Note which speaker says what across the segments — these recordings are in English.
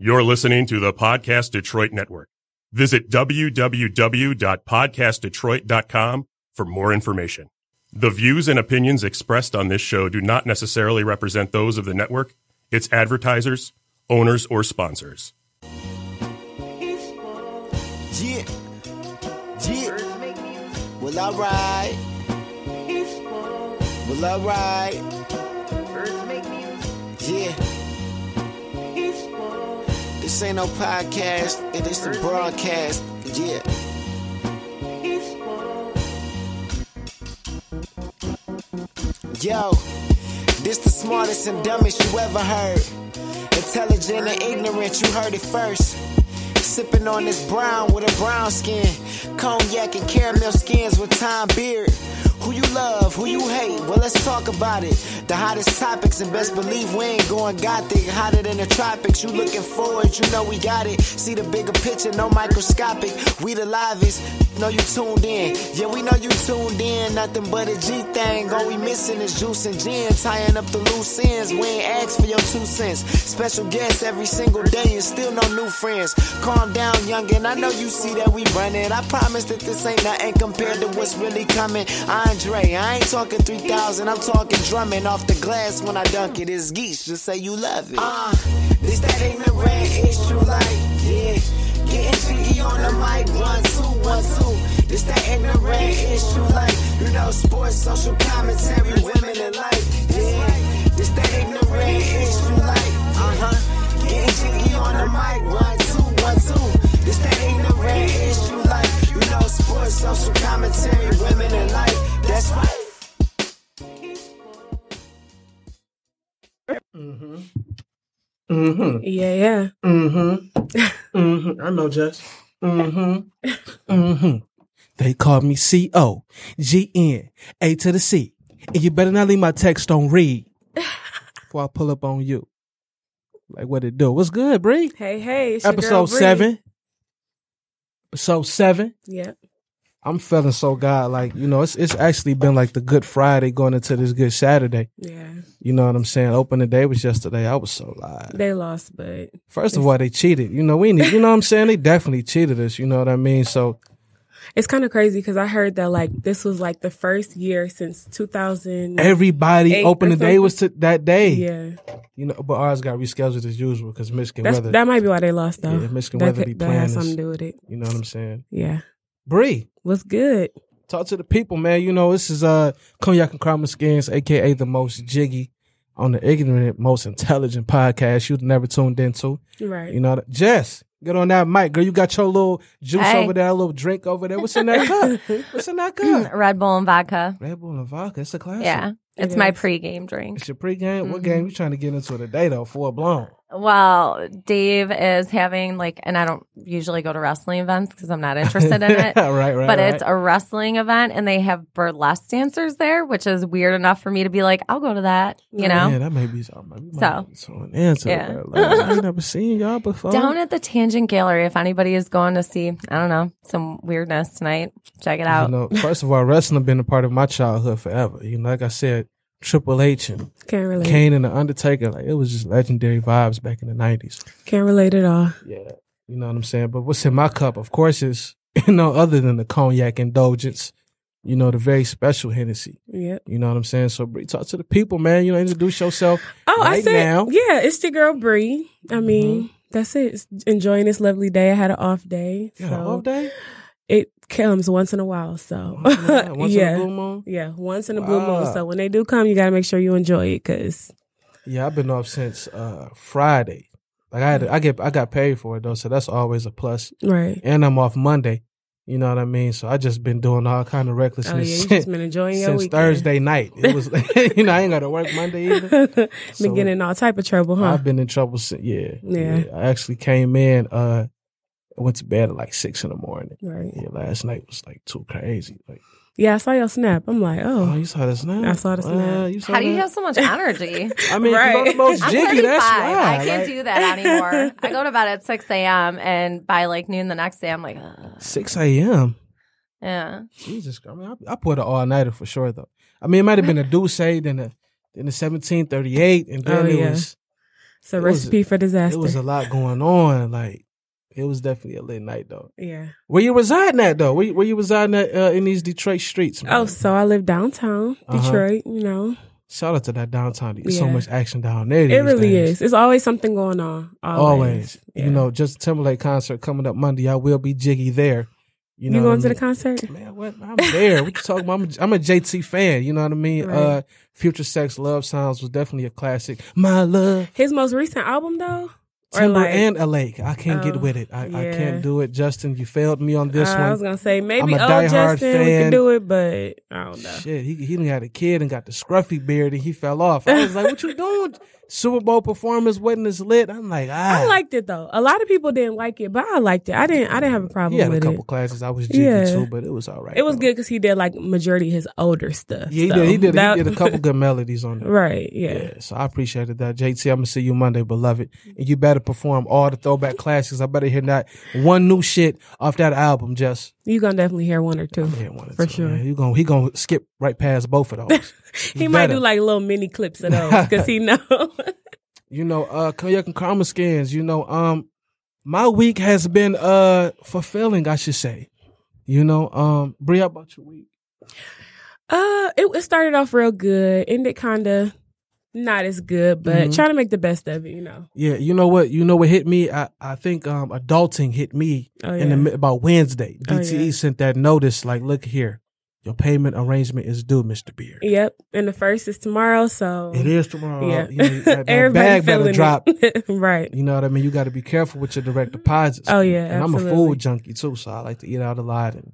Speaker 1: You're listening to the Podcast Detroit Network. Visit www.podcastdetroit.com for more information. The views and opinions expressed on this show do not necessarily represent those of the network, its advertisers, owners, or sponsors.
Speaker 2: Yeah. Yeah. Well, alright. Well, alright. Yeah. This ain't no podcast, it is a broadcast. Yeah. Yo, this the smartest and dumbest you ever heard. Intelligent and ignorant, you heard it first. Sipping on this brown with a brown skin. Cognac and caramel skins with time beard. Who you love, who you hate, well let's talk about it. The hottest topics and best believe we ain't going gothic. Hotter than the tropics, you looking forward, you know we got it. See the bigger picture, no microscopic. We the livest, know you tuned in. Yeah, we know you tuned in, nothing but a G thing. All we missing is juice and gin, tying up the loose ends. We ain't asked for your two cents. Special guests every single day and still no new friends. Calm down, youngin', I know you see that we running. I promise that this ain't nothing compared to what's really coming. Andre, I ain't talking 3000, I'm talking drumming off the glass when I dunk it. It's geese, just say you love it. Uh, this that ignorant issue like, yeah. Jiggy on the mic, one, two, one, two. This that ignorant issue like, you know, sports, social commentary, women in life, yeah. This that ignorant issue like, uh-huh. Getting jiggy on the mic, one, two, one, two. This that ignorant issue like, you know, sports, social commentary, women in life, that's right.
Speaker 3: Mm-hmm.
Speaker 4: Yeah, yeah.
Speaker 3: Mm-hmm. mm-hmm. I know, Jess. Mm-hmm. Mm-hmm. They call me C-O, G-N, A to the C. And you better not leave my text on read before I pull up on you. Like what it do? What's good, Bree?
Speaker 4: Hey, hey. It's your girl,
Speaker 3: Episode seven. Episode seven.
Speaker 4: Yep.
Speaker 3: I'm feeling so God, like, you know, it's it's actually been like the good Friday going into this good Saturday.
Speaker 4: Yeah.
Speaker 3: You know what I'm saying? Open the day was yesterday. I was so live.
Speaker 4: They lost, but
Speaker 3: First of all, they cheated. You know, we need, you know what I'm saying? They definitely cheated us. You know what I mean? So
Speaker 4: it's kind of crazy because I heard that like this was like the first year since 2000.
Speaker 3: everybody
Speaker 4: Eight the
Speaker 3: day was to, that day.
Speaker 4: yeah.
Speaker 3: You know, but ours got rescheduled as usual because Michigan
Speaker 4: That's,
Speaker 3: weather.
Speaker 4: that might be why they lost though.
Speaker 3: Yeah, Michigan
Speaker 4: that
Speaker 3: weather
Speaker 4: could-
Speaker 3: be
Speaker 4: that has something to do with it.
Speaker 3: you know what I'm saying?
Speaker 4: Yeah.
Speaker 3: Bree,
Speaker 4: What's good?
Speaker 3: talk to the people, man. You know, this is uh Cognac and Crime Skins, aka the most jiggy on the ignorant, most intelligent podcast you've never tuned into.
Speaker 4: Right.
Speaker 3: You know, that- Jess, get on that mic, girl. You got your little juice
Speaker 5: Hey.
Speaker 3: over there, a little drink over there. What's in that cup? What's in that cup?
Speaker 5: Red Bull and vodka.
Speaker 3: Red Bull and vodka. It's a classic.
Speaker 5: Yeah. It's
Speaker 4: It
Speaker 5: my pregame drink.
Speaker 3: It's your pregame. What
Speaker 5: Mhm.
Speaker 3: game you trying to get into today though? Full blown.
Speaker 5: Well, Dave is having like, and I don't usually go to wrestling events because I'm not interested in it.
Speaker 3: right, right.
Speaker 5: but
Speaker 3: right.
Speaker 5: it's a wrestling event and they have burlesque dancers there, which is weird enough for me to be like, I'll go to that, you know?
Speaker 3: Yeah, that may be something.
Speaker 5: So.
Speaker 3: so an answer.
Speaker 5: Yeah.
Speaker 3: Like, I ain't never seen y'all before.
Speaker 5: Down at the Tangent Gallery, if anybody is going to see, I don't know, some weirdness tonight, check it
Speaker 3: You
Speaker 5: out.
Speaker 3: know, first of all, wrestling has been a part of my childhood forever. You know, like I said, Triple H and
Speaker 4: Can't relate.
Speaker 3: Kane and the Undertaker, like it was just legendary vibes back in the nineties.
Speaker 4: Can't relate at all.
Speaker 3: Yeah, you know what I'm saying. But what's in my cup, of course, is you know, other than the cognac indulgence, you know, the very special Hennessy.
Speaker 4: Yeah.
Speaker 3: You know what I'm saying. So, Bree, talk to the people, man. You know, introduce yourself.
Speaker 4: Oh, I
Speaker 3: Right
Speaker 4: said,
Speaker 3: now. Mm-hmm.
Speaker 4: yeah, it's the girl Bree. I mean, that's it. It's enjoying this lovely day. I had an off day,
Speaker 3: Yeah,
Speaker 4: so
Speaker 3: off day.
Speaker 4: It comes once in a while. So
Speaker 3: Once in a once in
Speaker 4: yeah,
Speaker 3: blue moon?
Speaker 4: yeah, once in a blue moon. So when they do come, you got to make sure you enjoy it because
Speaker 3: Yeah, I've been off since uh Friday. Like I had, to, I get, I got paid for it though, so that's always a plus.
Speaker 4: right.
Speaker 3: And I'm off Monday. You know what I mean? So I just been doing all kind of
Speaker 4: Oh yeah,
Speaker 3: recklessness
Speaker 4: you
Speaker 3: since,
Speaker 4: just been enjoying
Speaker 3: since. Thursday night. It was, you know, I ain't got to work Monday either.
Speaker 4: been
Speaker 3: So-
Speaker 4: getting all type of trouble, huh?
Speaker 3: I've been in trouble since. Yeah,
Speaker 4: Yeah.
Speaker 3: I actually came in. uh I went to bed at like six in the morning.
Speaker 4: right.
Speaker 3: Yeah, last night was like too crazy. Like,
Speaker 4: Yeah, I saw your snap. I'm like,
Speaker 3: oh,
Speaker 4: oh,
Speaker 3: you saw the snap?
Speaker 4: I saw the snap.
Speaker 3: Uh, you saw
Speaker 5: How do you have so much energy?
Speaker 3: I mean,
Speaker 4: Right.
Speaker 3: I'm the most
Speaker 5: I'm
Speaker 3: jiggy.
Speaker 5: 35.
Speaker 3: That's why.
Speaker 5: I can't
Speaker 3: like,
Speaker 5: do that anymore. I go to bed at 6 a.m. and by like noon the next day, I'm like, Ugh.
Speaker 3: Six a.m.
Speaker 5: yeah.
Speaker 3: Jesus, I mean, I, I put an all nighter for sure though. I mean, it might have been a Douce, then a then a seventeen thirty eight, and then
Speaker 4: Oh,
Speaker 3: it
Speaker 4: yeah.
Speaker 3: was
Speaker 4: It's a
Speaker 3: It was-
Speaker 4: recipe for disaster.
Speaker 3: It was a lot going on. Like it was definitely a late night though.
Speaker 4: yeah.
Speaker 3: Where you residing at though? Where you, where you residing at uh, in these Detroit streets? Man?
Speaker 4: Oh, so I live downtown
Speaker 3: Uh-huh.
Speaker 4: Detroit. You know,
Speaker 3: shout out to that downtown. There's so much action down there.
Speaker 4: it really
Speaker 3: days.
Speaker 4: is. It's always something going on. Always.
Speaker 3: Always.
Speaker 4: Yeah.
Speaker 3: You know, Justin Timberlake concert coming up Monday. I will be jiggy there. You
Speaker 4: You,
Speaker 3: know,
Speaker 4: going
Speaker 3: what
Speaker 4: to
Speaker 3: I
Speaker 4: the concert?
Speaker 3: Man, what? I'm there. What you talking about? I'm a, I'm a JT fan. You know what I mean?
Speaker 4: Right.
Speaker 3: Uh, Future Sex Love Sounds was definitely a classic. My love.
Speaker 4: His most recent album, though.
Speaker 3: Timber
Speaker 4: like-
Speaker 3: and a lake. I can't get
Speaker 4: Oh,
Speaker 3: with it. I, I can't do it. Justin, you failed me on this
Speaker 4: Uh, I was gonna say maybe
Speaker 3: I'm a
Speaker 4: old
Speaker 3: diehard
Speaker 4: Justin we can do it, but I don't know.
Speaker 3: Shit, he he had a kid and got the scruffy beard and he fell off. I was like, "What you doing? Super Bowl performance wedding is lit." I'm like, ah.
Speaker 4: I liked it though. A lot of people didn't like it, but I liked it. I didn't. I didn't have a problem
Speaker 3: He had a couple
Speaker 4: it.
Speaker 3: classes. I was jiggy
Speaker 4: Yeah.
Speaker 3: too, but it was all right.
Speaker 4: It was
Speaker 3: though.
Speaker 4: good because he did like majority of his older stuff.
Speaker 3: Yeah, he
Speaker 4: so
Speaker 3: did. He did.
Speaker 4: that-
Speaker 3: he did a couple good melodies on there.
Speaker 4: right. Yeah.
Speaker 3: Yeah, so I appreciated that. JT, I'm gonna see you Monday, beloved. And you better perform all the throwback classics. I better hear not one new shit off that album, just
Speaker 4: You gonna definitely hear one or two.
Speaker 3: one or
Speaker 4: For
Speaker 3: two,
Speaker 4: sure.
Speaker 3: man. You gonna he gonna skip right past both of those.
Speaker 4: He might
Speaker 3: better.
Speaker 4: do like little mini clips of those because he know.
Speaker 3: you know, uh Cognac and Caramel Skins, you know, um my week has been uh fulfilling, I should say. You know, um Bree, how about your week?
Speaker 4: uh, it, it started off real good, ended kind of not as good, but
Speaker 3: Mhm.
Speaker 4: trying to make the best of it. You know.
Speaker 3: Yeah, you know what? You know what hit me? I, I think um adulting hit me
Speaker 4: Oh
Speaker 3: in the about Wednesday.
Speaker 4: Oh,
Speaker 3: DTE
Speaker 4: yeah.
Speaker 3: sent that notice like, look here, your payment arrangement is due, Mr. Beard.
Speaker 4: Yep. And the first is tomorrow, so
Speaker 3: It is tomorrow.
Speaker 4: Yeah.
Speaker 3: You know, that, that bag better
Speaker 4: feeling
Speaker 3: drop.
Speaker 4: it. right.
Speaker 3: You know what I mean? You got to be careful with your direct deposits.
Speaker 4: Oh, yeah,
Speaker 3: And I'm a
Speaker 4: absolutely.
Speaker 3: food junkie too, so I like to eat out a lot and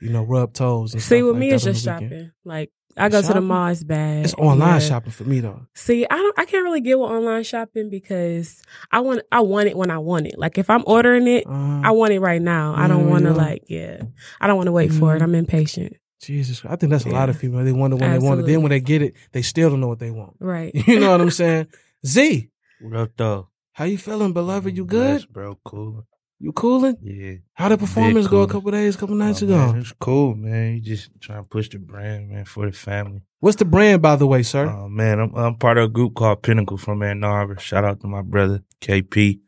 Speaker 3: you know rub toes and
Speaker 4: See,
Speaker 3: stuff
Speaker 4: with
Speaker 3: like
Speaker 4: me, it's just shopping. Like I go to the
Speaker 3: Shopping?
Speaker 4: mall, it's bad.
Speaker 3: It's online
Speaker 4: Yeah.
Speaker 3: shopping for me though.
Speaker 4: See, I don't. I can't really get with online shopping because I want. I want it when I want it. Like if I'm ordering it,
Speaker 3: Uh,
Speaker 4: I want it right now. I don't
Speaker 3: Mm,
Speaker 4: want to
Speaker 3: yeah.
Speaker 4: like. Yeah, I don't want to wait for it.
Speaker 3: Mm.
Speaker 4: I'm impatient.
Speaker 3: Jesus, I think that's a lot of people. They wonder when they want it. Then when they get it, they still don't know what they want.
Speaker 4: Right.
Speaker 3: You know what I'm saying? Z,
Speaker 6: What up, though?
Speaker 3: how you feeling, beloved? You good?
Speaker 6: Blessed, bro? Cool.
Speaker 3: You cooling?
Speaker 6: Yeah.
Speaker 3: How the performance go a couple days, a couple nights
Speaker 6: Oh,
Speaker 3: ago?
Speaker 6: man, it's cool, man. You just trying to push the brand, man, for the family.
Speaker 3: What's the brand, by the way, sir?
Speaker 6: Oh man, I'm I'm part of a group called Pinnacle from Ann Arbor. Shout out to my brother KP,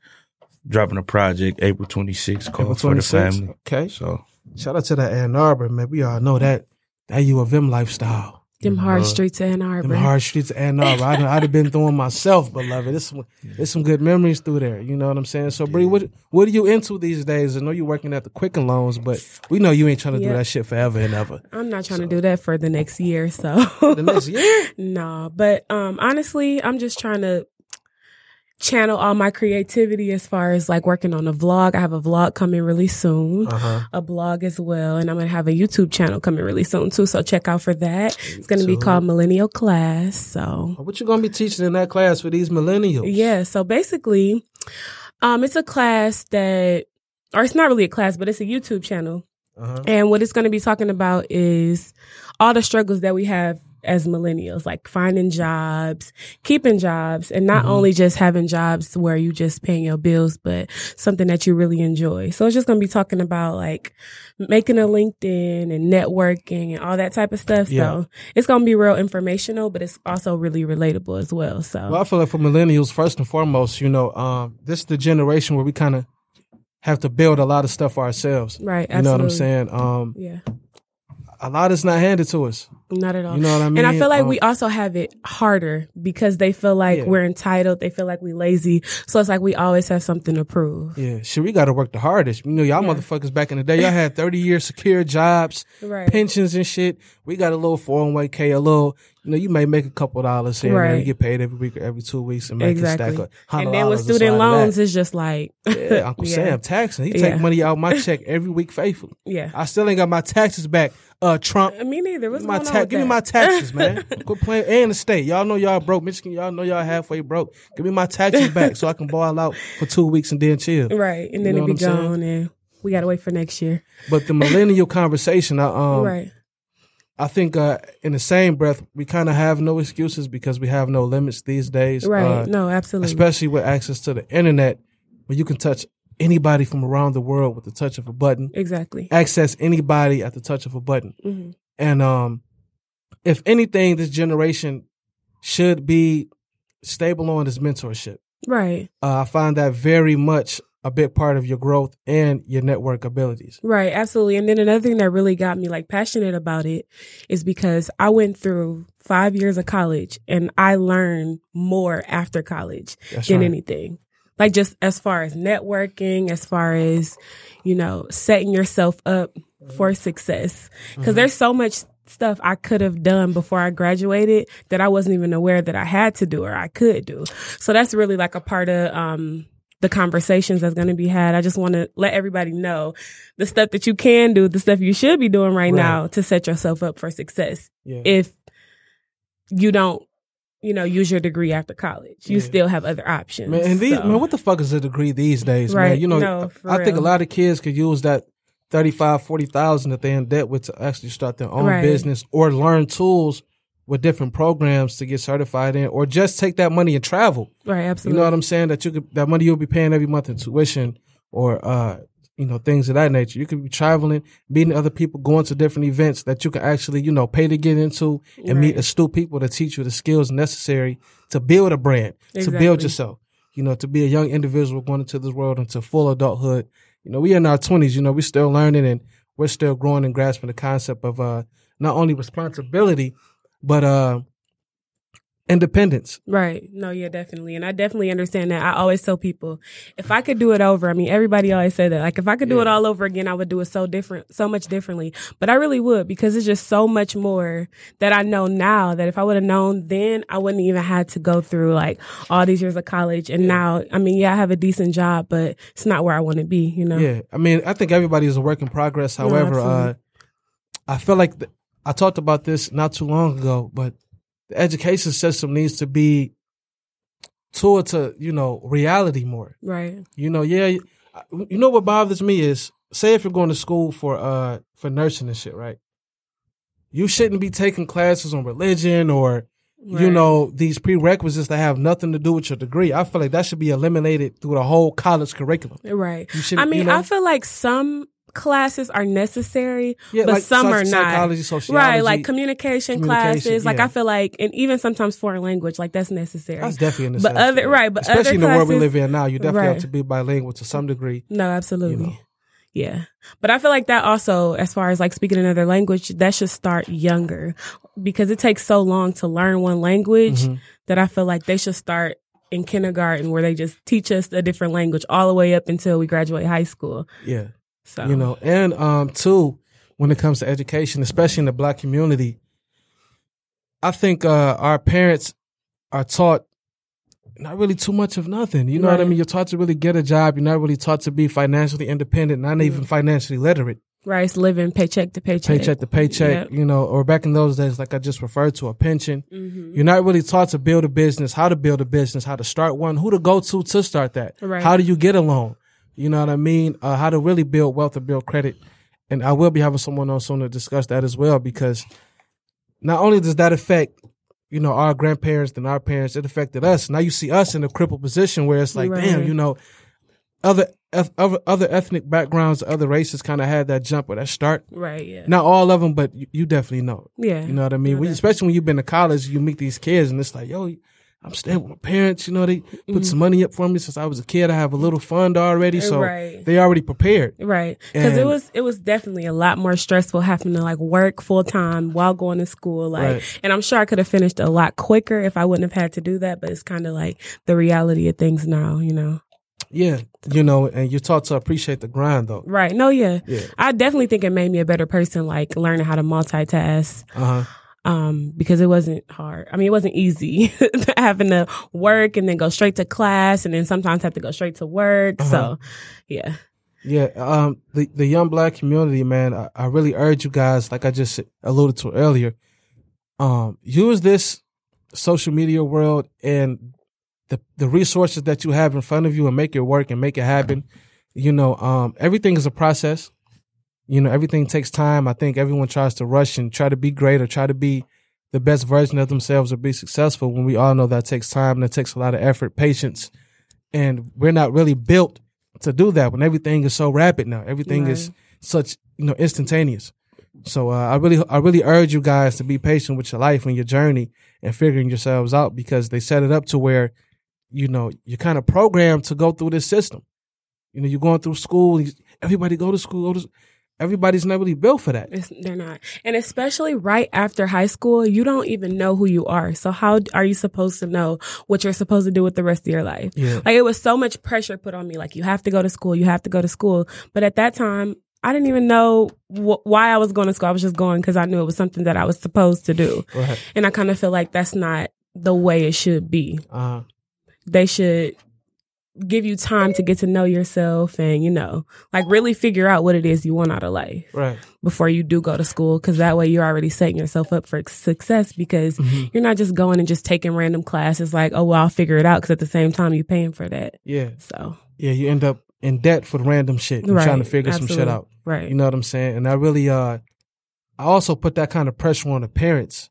Speaker 6: dropping a project April 26th called
Speaker 3: April
Speaker 6: For the
Speaker 3: 26th.
Speaker 6: Family.
Speaker 3: Okay.
Speaker 6: So
Speaker 3: Shout out to that Ann Arbor, man. We all know that that U of M lifestyle.
Speaker 4: Them hard
Speaker 6: Lord.
Speaker 4: streets of Ann Arbor.
Speaker 3: Them hard streets of Ann Arbor. I'd, I'd have been through 'em myself, beloved. There's some, there's some good memories through there. You know what I'm saying? So, Bree, what what are you into these days? I know you're working at the Quicken Loans, but we know you ain't trying to do that shit forever and ever.
Speaker 4: I'm not trying to do that for the next year. So
Speaker 3: The next year?
Speaker 4: no, but um, honestly, I'm just trying to channel all my creativity as far as like working on a vlog. I have a vlog coming really soon.
Speaker 3: Uh-huh.
Speaker 4: a blog as well, and I'm gonna have a YouTube channel coming really soon too. So check out for that. It's gonna be called Millennial Class. So
Speaker 3: What you gonna be teaching in that class for these millennials?
Speaker 4: yeah, so basically, um, it's a class that, or it's not really a class, but it's a YouTube channel,
Speaker 3: Uh-huh.
Speaker 4: and what it's gonna be talking about is all the struggles that we have as millennials, like finding jobs, keeping jobs, and not
Speaker 3: Mhm.
Speaker 4: only just having jobs where you just paying your bills, but something that you really enjoy. So it's just going to be talking about like making a LinkedIn and networking and all that type of stuff.
Speaker 3: Yeah.
Speaker 4: So it's going to be real informational, but it's also really relatable as well. So
Speaker 3: Well, I feel like for millennials, first and foremost, you know, um, this is the generation where we kind of have to build a lot of stuff ourselves.
Speaker 4: right,
Speaker 3: You know what I'm saying? Um,
Speaker 4: Yeah,
Speaker 3: a lot is not handed to us.
Speaker 4: not at all.
Speaker 3: You know what I mean?
Speaker 4: And I feel like
Speaker 3: Um,
Speaker 4: we also have it harder because they feel like
Speaker 3: Yeah.
Speaker 4: we're entitled. They feel like we lazy. So it's like we always have something to prove.
Speaker 3: Yeah, shit, we got to work the hardest. You know, y'all
Speaker 4: Yeah.
Speaker 3: motherfuckers back in the day, y'all had 30 year secure jobs,
Speaker 4: Right.
Speaker 3: pensions and shit. We got a little 401k, a little, you know, you may make a couple dollars here and.
Speaker 4: Right.
Speaker 3: You get paid every week or every two weeks and make
Speaker 4: Exactly.
Speaker 3: a stack of
Speaker 4: And then with student
Speaker 3: inside of that.
Speaker 4: loans, it's just like,
Speaker 3: Yeah, Uncle
Speaker 4: Yeah.
Speaker 3: Sam taxing. He take money out my check every week faithfully.
Speaker 4: yeah.
Speaker 3: I still ain't got my taxes back. Uh, Trump.
Speaker 4: Uh, Me neither. What's
Speaker 3: Give me my ta- give me my taxes, man. Quit playing and the state. Y'all know y'all broke. Michigan, y'all know y'all halfway broke. Give me my taxes back so I can ball out for two weeks and then chill.
Speaker 4: Right. And then
Speaker 3: know
Speaker 4: it be
Speaker 3: I'm saying?
Speaker 4: gone and we gotta wait for next year.
Speaker 3: But the millennial conversation, I um,
Speaker 4: right.
Speaker 3: I think uh, in the same breath, we kind of have no excuses because we have no limits these days.
Speaker 4: Right.
Speaker 3: Uh,
Speaker 4: no, absolutely.
Speaker 3: especially with access to the internet, where you can touch anybody from around the world with the touch of a button.
Speaker 4: exactly.
Speaker 3: Access anybody at the touch of a button.
Speaker 4: hmm
Speaker 3: And um, if anything, this generation should be stable on is mentorship.
Speaker 4: Right.
Speaker 3: Uh, I find that very much a big part of your growth and your network abilities.
Speaker 4: Right, absolutely. And then another thing that really got me like passionate about it is because I went through five years of college and I learned more after college
Speaker 3: That's
Speaker 4: than
Speaker 3: right.
Speaker 4: anything. Like just as far as networking, as far as, you know, setting yourself up for success. because
Speaker 3: Mm-hmm.
Speaker 4: there's so much stuff I could have done before I graduated that I wasn't even aware that I had to do or I could do. So that's really like a part of, um, the conversations that's going to be had. I just want to let everybody know the stuff that you can do, the stuff you should be doing right,
Speaker 3: Right.
Speaker 4: now to set yourself up for success.
Speaker 3: Yeah.
Speaker 4: If you don't, you know, use your degree after college, you
Speaker 3: Yeah.
Speaker 4: still have other options.
Speaker 3: Man, and these,
Speaker 4: So-
Speaker 3: man, what the fuck is a degree these days, man? You know,
Speaker 4: No,
Speaker 3: I think a lot of kids could use that 35, 40,000 that they're in debt with to actually start their own
Speaker 4: Right.
Speaker 3: business or learn tools with different programs to get certified in or just take that money and travel.
Speaker 4: right, absolutely.
Speaker 3: You know what I'm saying? That you could, that money you'll be paying every month in tuition or, uh, you know, things of that nature. You could be traveling, meeting other people, going to different events that you can actually, you know, pay to get into and meet
Speaker 4: Right.
Speaker 3: astute people to teach you the skills necessary to build a brand, to build yourself. You know, to be a young individual going into this world into full adulthood. You know, we're in our twenties, you know, we're still learning and we're still growing and grasping the concept of uh not only responsibility, but uh independence.
Speaker 4: Right. No, yeah, definitely. And I definitely understand that. I always tell people if I could do it over, I mean, everybody always say that. Like, if I could do it all over again, I would do it so different, so much differently. But I really would because it's just so much more that I know now that if I would have known then, I wouldn't even had to go through like all these years of college. And now, I mean, yeah, I have a decent job, but it's not where I want to be, you know?
Speaker 3: Yeah, I mean, I think everybody is a work in progress.
Speaker 4: No,
Speaker 3: However, uh. I feel like th- I talked about this not too long ago, but the education system needs to be toward to you know reality more.
Speaker 4: Right.
Speaker 3: You know, yeah, you know what bothers me is say if you're going to school for uh for nursing and shit, right? You shouldn't be taking classes on religion or you know these prerequisites that have nothing to do with your degree. I feel like that should be eliminated through the whole college curriculum.
Speaker 4: Right.
Speaker 3: You should,
Speaker 4: I mean,
Speaker 3: you know?
Speaker 4: I feel like some classes are necessary,
Speaker 3: Yeah,
Speaker 4: but
Speaker 3: like
Speaker 4: some are not. right? Like communication,
Speaker 3: communication,
Speaker 4: classes. Like. I feel like, and even sometimes foreign language, like that's necessary.
Speaker 3: That's definitely a
Speaker 4: But other- right, but
Speaker 3: especially in the world we live in now, you definitely have to be bilingual to some degree.
Speaker 4: no, absolutely.
Speaker 3: You know.
Speaker 4: Yeah. But I feel like that also, as far as like speaking another language, that should start younger because it takes so long to learn one language
Speaker 3: Mhm.
Speaker 4: that I feel like they should start in kindergarten where they just teach us a different language all the way up until we graduate high school.
Speaker 3: Yeah,
Speaker 4: So,
Speaker 3: you know, and um, too, when it comes to education, especially in the black community, I think uh, our parents are taught not really too much of nothing. You know what I mean? You're taught to really get a job. You're not really taught to be financially independent, not even financially literate.
Speaker 4: right, it's living paycheck to paycheck.
Speaker 3: Paycheck to paycheck,
Speaker 4: Yep.
Speaker 3: you know, or back in those days, like I just referred to, a pension.
Speaker 4: Mhm.
Speaker 3: You're not really taught to build a business, how to build a business, how to start one, who to go to to start that.
Speaker 4: Right.
Speaker 3: How do you get a loan? You know what I mean? Uh, how to really build wealth and build credit. And I will be having someone else on soon to discuss that as well because not only does that affect, you know, our grandparents and our parents, it affected us. Now you see us in a crippled position where it's like,
Speaker 4: Right.
Speaker 3: damn, you know, other other other ethnic backgrounds, other races kind of had that jump or that start.
Speaker 4: Right, yeah.
Speaker 3: Not all of them, but you, you definitely know.
Speaker 4: Yeah.
Speaker 3: You know what I mean? When- especially when you've been to college, you meet these kids, and it's like, yo, I'm staying with my parents. You know, they put some money up for me since I was a kid. I have a little fund already, so
Speaker 4: Right.
Speaker 3: they already prepared.
Speaker 4: Right. Because it was it was definitely a lot more stressful having to like work full time while going to school. Like
Speaker 3: Right.
Speaker 4: and I'm sure I could have finished a lot quicker if I wouldn't have had to do that, but it's kinda like the reality of things now, you know.
Speaker 3: Yeah, you know, and you're taught to appreciate the grind, though.
Speaker 4: Right. No, yeah.
Speaker 3: Yeah.
Speaker 4: I definitely think it made me a better person, like learning how to multitask.
Speaker 3: Uh huh.
Speaker 4: Um, because it wasn't hard. I mean, it wasn't easy having to work and then go straight to class and then sometimes have to go straight to work.
Speaker 3: Uh-huh.
Speaker 4: So yeah.
Speaker 3: Yeah, um, the the young black community, man, I, I really urge you guys, like I just alluded to earlier, um, use this social media world and the the resources that you have in front of you and make it work and make it happen. You know, um, everything is a process. You know, everything takes time. I think everyone tries to rush and try to be great or try to be the best version of themselves or be successful when we all know that takes time and it takes a lot of effort, patience, and we're not really built to do that when everything is so rapid now. Everything is such you know instantaneous. So uh, I really I really urge you guys to be patient with your life and your journey and figuring yourselves out because they set it up to where you know, you're kind of programmed to go through this system. You know, you're going through school. Everybody go to school. Go to, everybody's not really built for that.
Speaker 4: It's, they're not. And especially right after high school, you don't even know who you are. So how are you supposed to know what you're supposed to do with the rest of your life?
Speaker 3: Yeah.
Speaker 4: Like it was so much pressure put on me. Like you have to go to school. You have to go to school. But at that time, I didn't even know wh- why I was going to school. I was just going because I knew it was something that I was supposed to do.
Speaker 3: Right.
Speaker 4: And I kind of feel like that's not the way it should be.
Speaker 3: Uh,
Speaker 4: They should give you time to get to know yourself and, you know, like really figure out what it is you want out of life
Speaker 3: right.
Speaker 4: before you do go to school because that way you're already setting yourself up for success because
Speaker 3: Mhm.
Speaker 4: you're not just going and just taking random classes like oh well i'll figure it out because at the same time you're paying for that
Speaker 3: Yeah.
Speaker 4: so
Speaker 3: Yeah. You end up in debt for random shit. You're
Speaker 4: right
Speaker 3: trying to figure some shit out.
Speaker 4: right
Speaker 3: You know what I'm saying? And I really, uh, I also put that kind of pressure on the parents.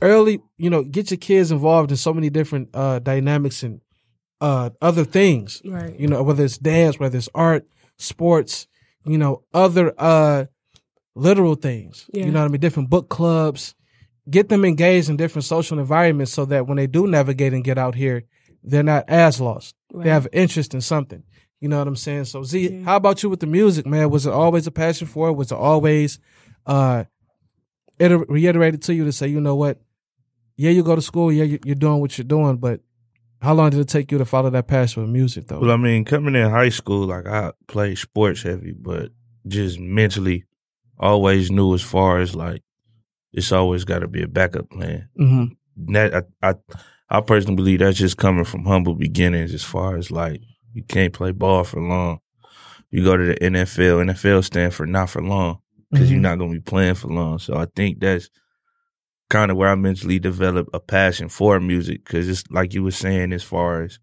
Speaker 3: Early, you know, get your kids involved in so many different uh, dynamics and uh, other things.
Speaker 4: right
Speaker 3: You know, whether it's dance, whether it's art, sports, you know, other uh, literal things.
Speaker 4: Yeah.
Speaker 3: You know what I mean? Different book clubs. Get them engaged in different social environments so that when they do navigate and get out here, they're not as lost.
Speaker 4: right.
Speaker 3: They have interest in something. You know what I'm saying? So Z,
Speaker 4: Yeah.
Speaker 3: how about you with the music, man? Was it always a passion for it? Was it always uh it reiterated to you to say, you know what? Yeah, you go to school, yeah, you're doing what you're doing, but how long did it take you to follow that passion with music though?
Speaker 6: Well, I mean, coming in high school, like I played sports heavy, but just mentally, always knew as far as like it's always got to be a backup plan.
Speaker 3: mm-hmm.
Speaker 6: That I, I I personally believe that's just coming from humble beginnings. As far as like you can't play ball for long, you go to the NFL. NFL stand for not for long because you're
Speaker 3: Mhm.
Speaker 6: not gonna be playing for long. So I think that's kind of where I mentally developed a passion for music because it's like you were saying as far as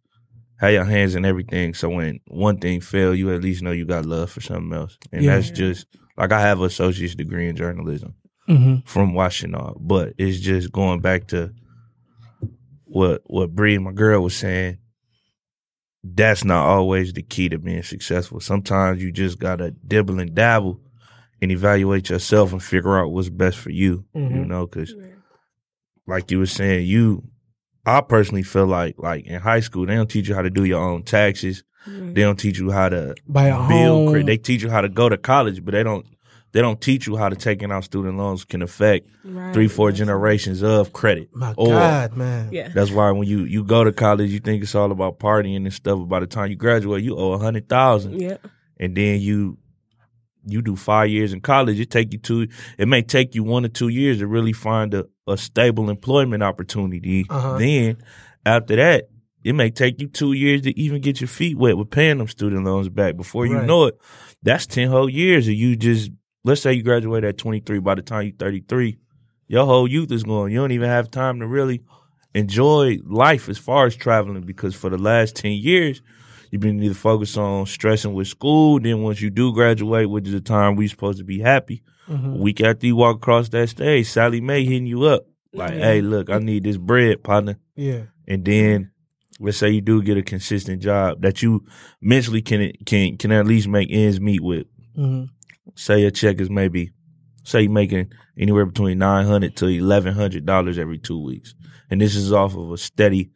Speaker 6: have your hands in everything. So when one thing fail, you at least know you got love for something else, and
Speaker 3: Yeah.
Speaker 6: that's just like I have an associate's degree in journalism
Speaker 3: Mm-hmm.
Speaker 6: from Washington, but it's just going back to what what Bree, my girl, was saying. That's not always the key to being successful. Sometimes you just gotta dibble and dabble and evaluate yourself and figure out what's best for you. You
Speaker 3: Mhm.
Speaker 6: know, because like you were saying, you, I personally feel like like in high school they don't teach you how to do your own taxes. Mm-hmm. They don't teach you how to
Speaker 3: Buy a
Speaker 6: build. cre-
Speaker 3: home.
Speaker 6: They teach you how to go to college, but they don't. They don't teach you how to taking out student loans can affect
Speaker 4: Right.
Speaker 6: three, four generations of credit.
Speaker 3: My
Speaker 6: Or-
Speaker 3: God, man.
Speaker 4: yeah
Speaker 6: That's why when you you go to college, you think it's all about partying and stuff. But by the time you graduate, you owe a hundred thousand,
Speaker 4: yeah
Speaker 6: and then you you do five years in college. It take you two. It may take you one or two years to really find a, a stable employment opportunity.
Speaker 3: Uh-huh.
Speaker 6: Then after that, it may take you two years to even get your feet wet with paying them student loans back. Before you
Speaker 3: Right.
Speaker 6: know it, that's ten whole years of you just. Let's say you graduate at twenty three. By the time you're thirty three, your whole youth is gone. You don't even have time to really enjoy life as far as traveling because for the last 10 years, you've been either focused on stressing with school. Then once you do graduate, which is the time we're supposed to be happy,
Speaker 3: Mhm.
Speaker 6: week after you walk across that stage, Sallie Mae hitting you up. Like,
Speaker 4: Yeah.
Speaker 6: hey, look, I need this bread, partner.
Speaker 3: Yeah.
Speaker 6: And then let's say you do get a consistent job that you mentally can can can at least make ends meet with.
Speaker 3: hmm
Speaker 6: Say your check is maybe say you're making anywhere between nine hundred to eleven hundred dollars every two weeks. And this is off of a steady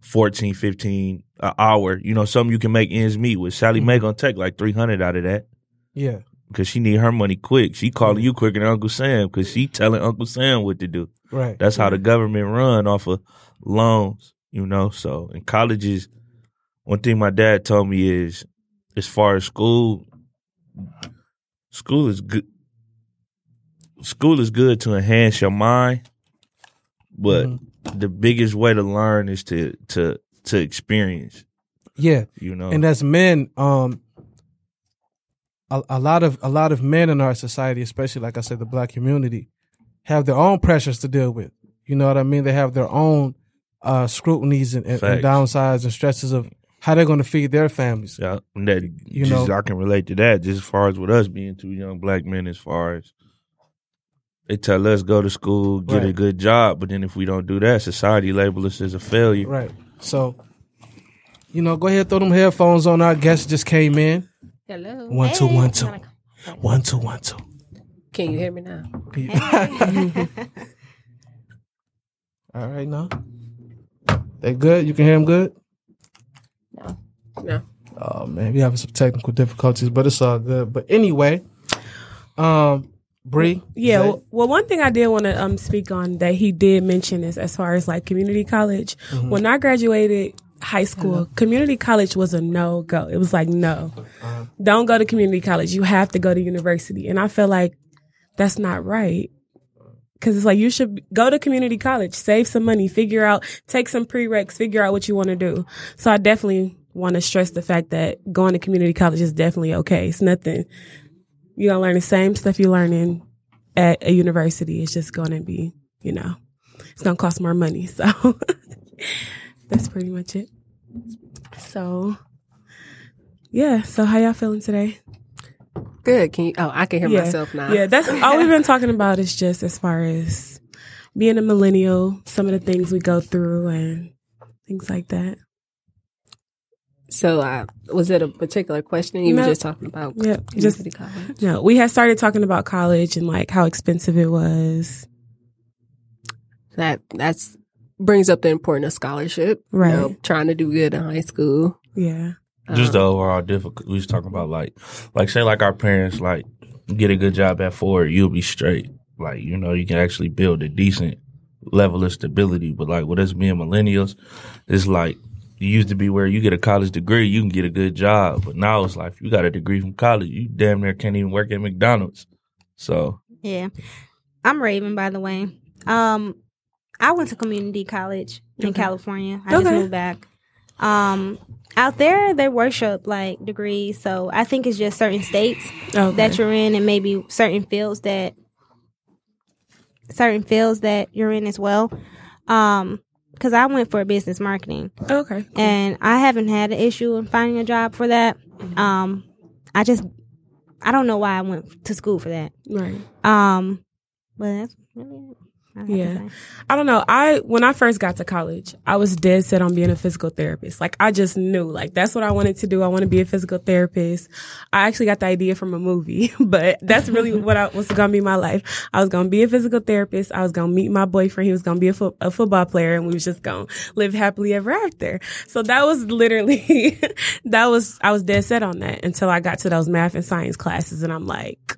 Speaker 6: 14, 15 an hour. You know, something you can make ends meet with. Sallie Mae gonna take like three hundred out of that
Speaker 3: Yeah.
Speaker 6: Because she need her money quick. She calling
Speaker 3: Mhm.
Speaker 6: you quicker than Uncle Sam because she telling Uncle Sam what to do.
Speaker 3: Right.
Speaker 6: That's how the government run off of loans, you know. So in colleges, one thing my dad told me is, as far as school, school is good. School is good to enhance your mind, but
Speaker 3: Mhm.
Speaker 6: the biggest way to learn is to to to experience.
Speaker 3: Yeah.
Speaker 6: You know,
Speaker 3: And as men, um, a, a lot of a lot of men in our society, especially like I said, the black community, have their own pressures to deal with. You know what I mean? They have their own uh, scrutinies and, and, and downsides and stresses of how they're going to feed their families.
Speaker 6: Yeah, and that
Speaker 3: You
Speaker 6: just,
Speaker 3: know-
Speaker 6: I can relate to that. Just as far as with us being two young black men, as far as they tell us go to school, get a good job, but then if we don't do that, society label us as a failure.
Speaker 3: Right. So, you know, go ahead, throw them headphones on. Our guest just came in.
Speaker 7: Hello.
Speaker 3: One,
Speaker 7: Hey.
Speaker 3: one, two. One, two, one, two.
Speaker 7: Can you hear me now?
Speaker 3: All right, now. They good? You can hear them good?
Speaker 5: No.
Speaker 7: No.
Speaker 3: Oh man, we having some technical difficulties, but it's all good. But anyway, um, Bree.
Speaker 4: Yeah.
Speaker 3: Zay?
Speaker 4: Well, well, one thing I did want to um speak on that he did mention is as far as like community college.
Speaker 3: Mm-hmm.
Speaker 4: When I graduated high school, community college was a no go. It was like no,
Speaker 3: Uh-huh.
Speaker 4: don't go to community college. You have to go to university, and I feel like that's not right. Cause it's like you should go to community college, save some money, figure out, take some prereqs, figure out what you want to do. So I definitely want to stress the fact that going to community college is definitely okay. It's nothing. You're gonna learn the same stuff you're learning at a university. It's just gonna be, you know, it's gonna cost more money. So that's pretty much it. So yeah. So how y'all feeling today?
Speaker 7: Good. Can you? Oh, I can hear
Speaker 4: yeah.
Speaker 7: myself now.
Speaker 4: Yeah, that's all we've been talking about is just as far as being a millennial, some of the things we go through and things like that.
Speaker 7: So, uh, was it a particular question you
Speaker 4: No.
Speaker 7: were just talking about?
Speaker 4: Yeah, just-
Speaker 7: college?
Speaker 4: No, we had started talking about college and like how expensive it was.
Speaker 7: that that's brings up the importance of scholarship. you
Speaker 4: Right.
Speaker 7: know, trying to do good in high school.
Speaker 4: Yeah.
Speaker 6: Just the
Speaker 7: Um,
Speaker 6: overall difficult. We was talking about like, like say like our parents like get a good job at Ford, you'll be straight. Like you know you can actually build a decent level of stability. But like with us being millennials, it's like you used to be where you get a college degree, you can get a good job. But now it's like you got a degree from college, you damn near can't even work at McDonald's. So
Speaker 8: Yeah. I'm Raven, by the way. Um, I went to community college in
Speaker 4: Okay.
Speaker 8: California. I just moved back. Um, out there they worship like degrees, so I think it's just certain states
Speaker 4: Okay.
Speaker 8: that you're in, and maybe certain fields that certain fields that you're in as well. Um, because I went for business marketing,
Speaker 4: okay.
Speaker 8: and I haven't had an issue in finding a job for that. Um, I just I don't know why I went to school for that.
Speaker 4: Right.
Speaker 8: Um, but that's really it. I
Speaker 4: Yeah. I don't know. I when I first got to college, I was dead set on being a physical therapist. Like I just knew, like that's what I wanted to do. I want to be a physical therapist. I actually got the idea from a movie, but that's really what I was going to be my life. I was going to be a physical therapist. I was going to meet my boyfriend. He was going to be a, fo- a football player, and we was just going to live happily ever after. So that was literally that was I was dead set on that until I got to those math and science classes, and I'm like,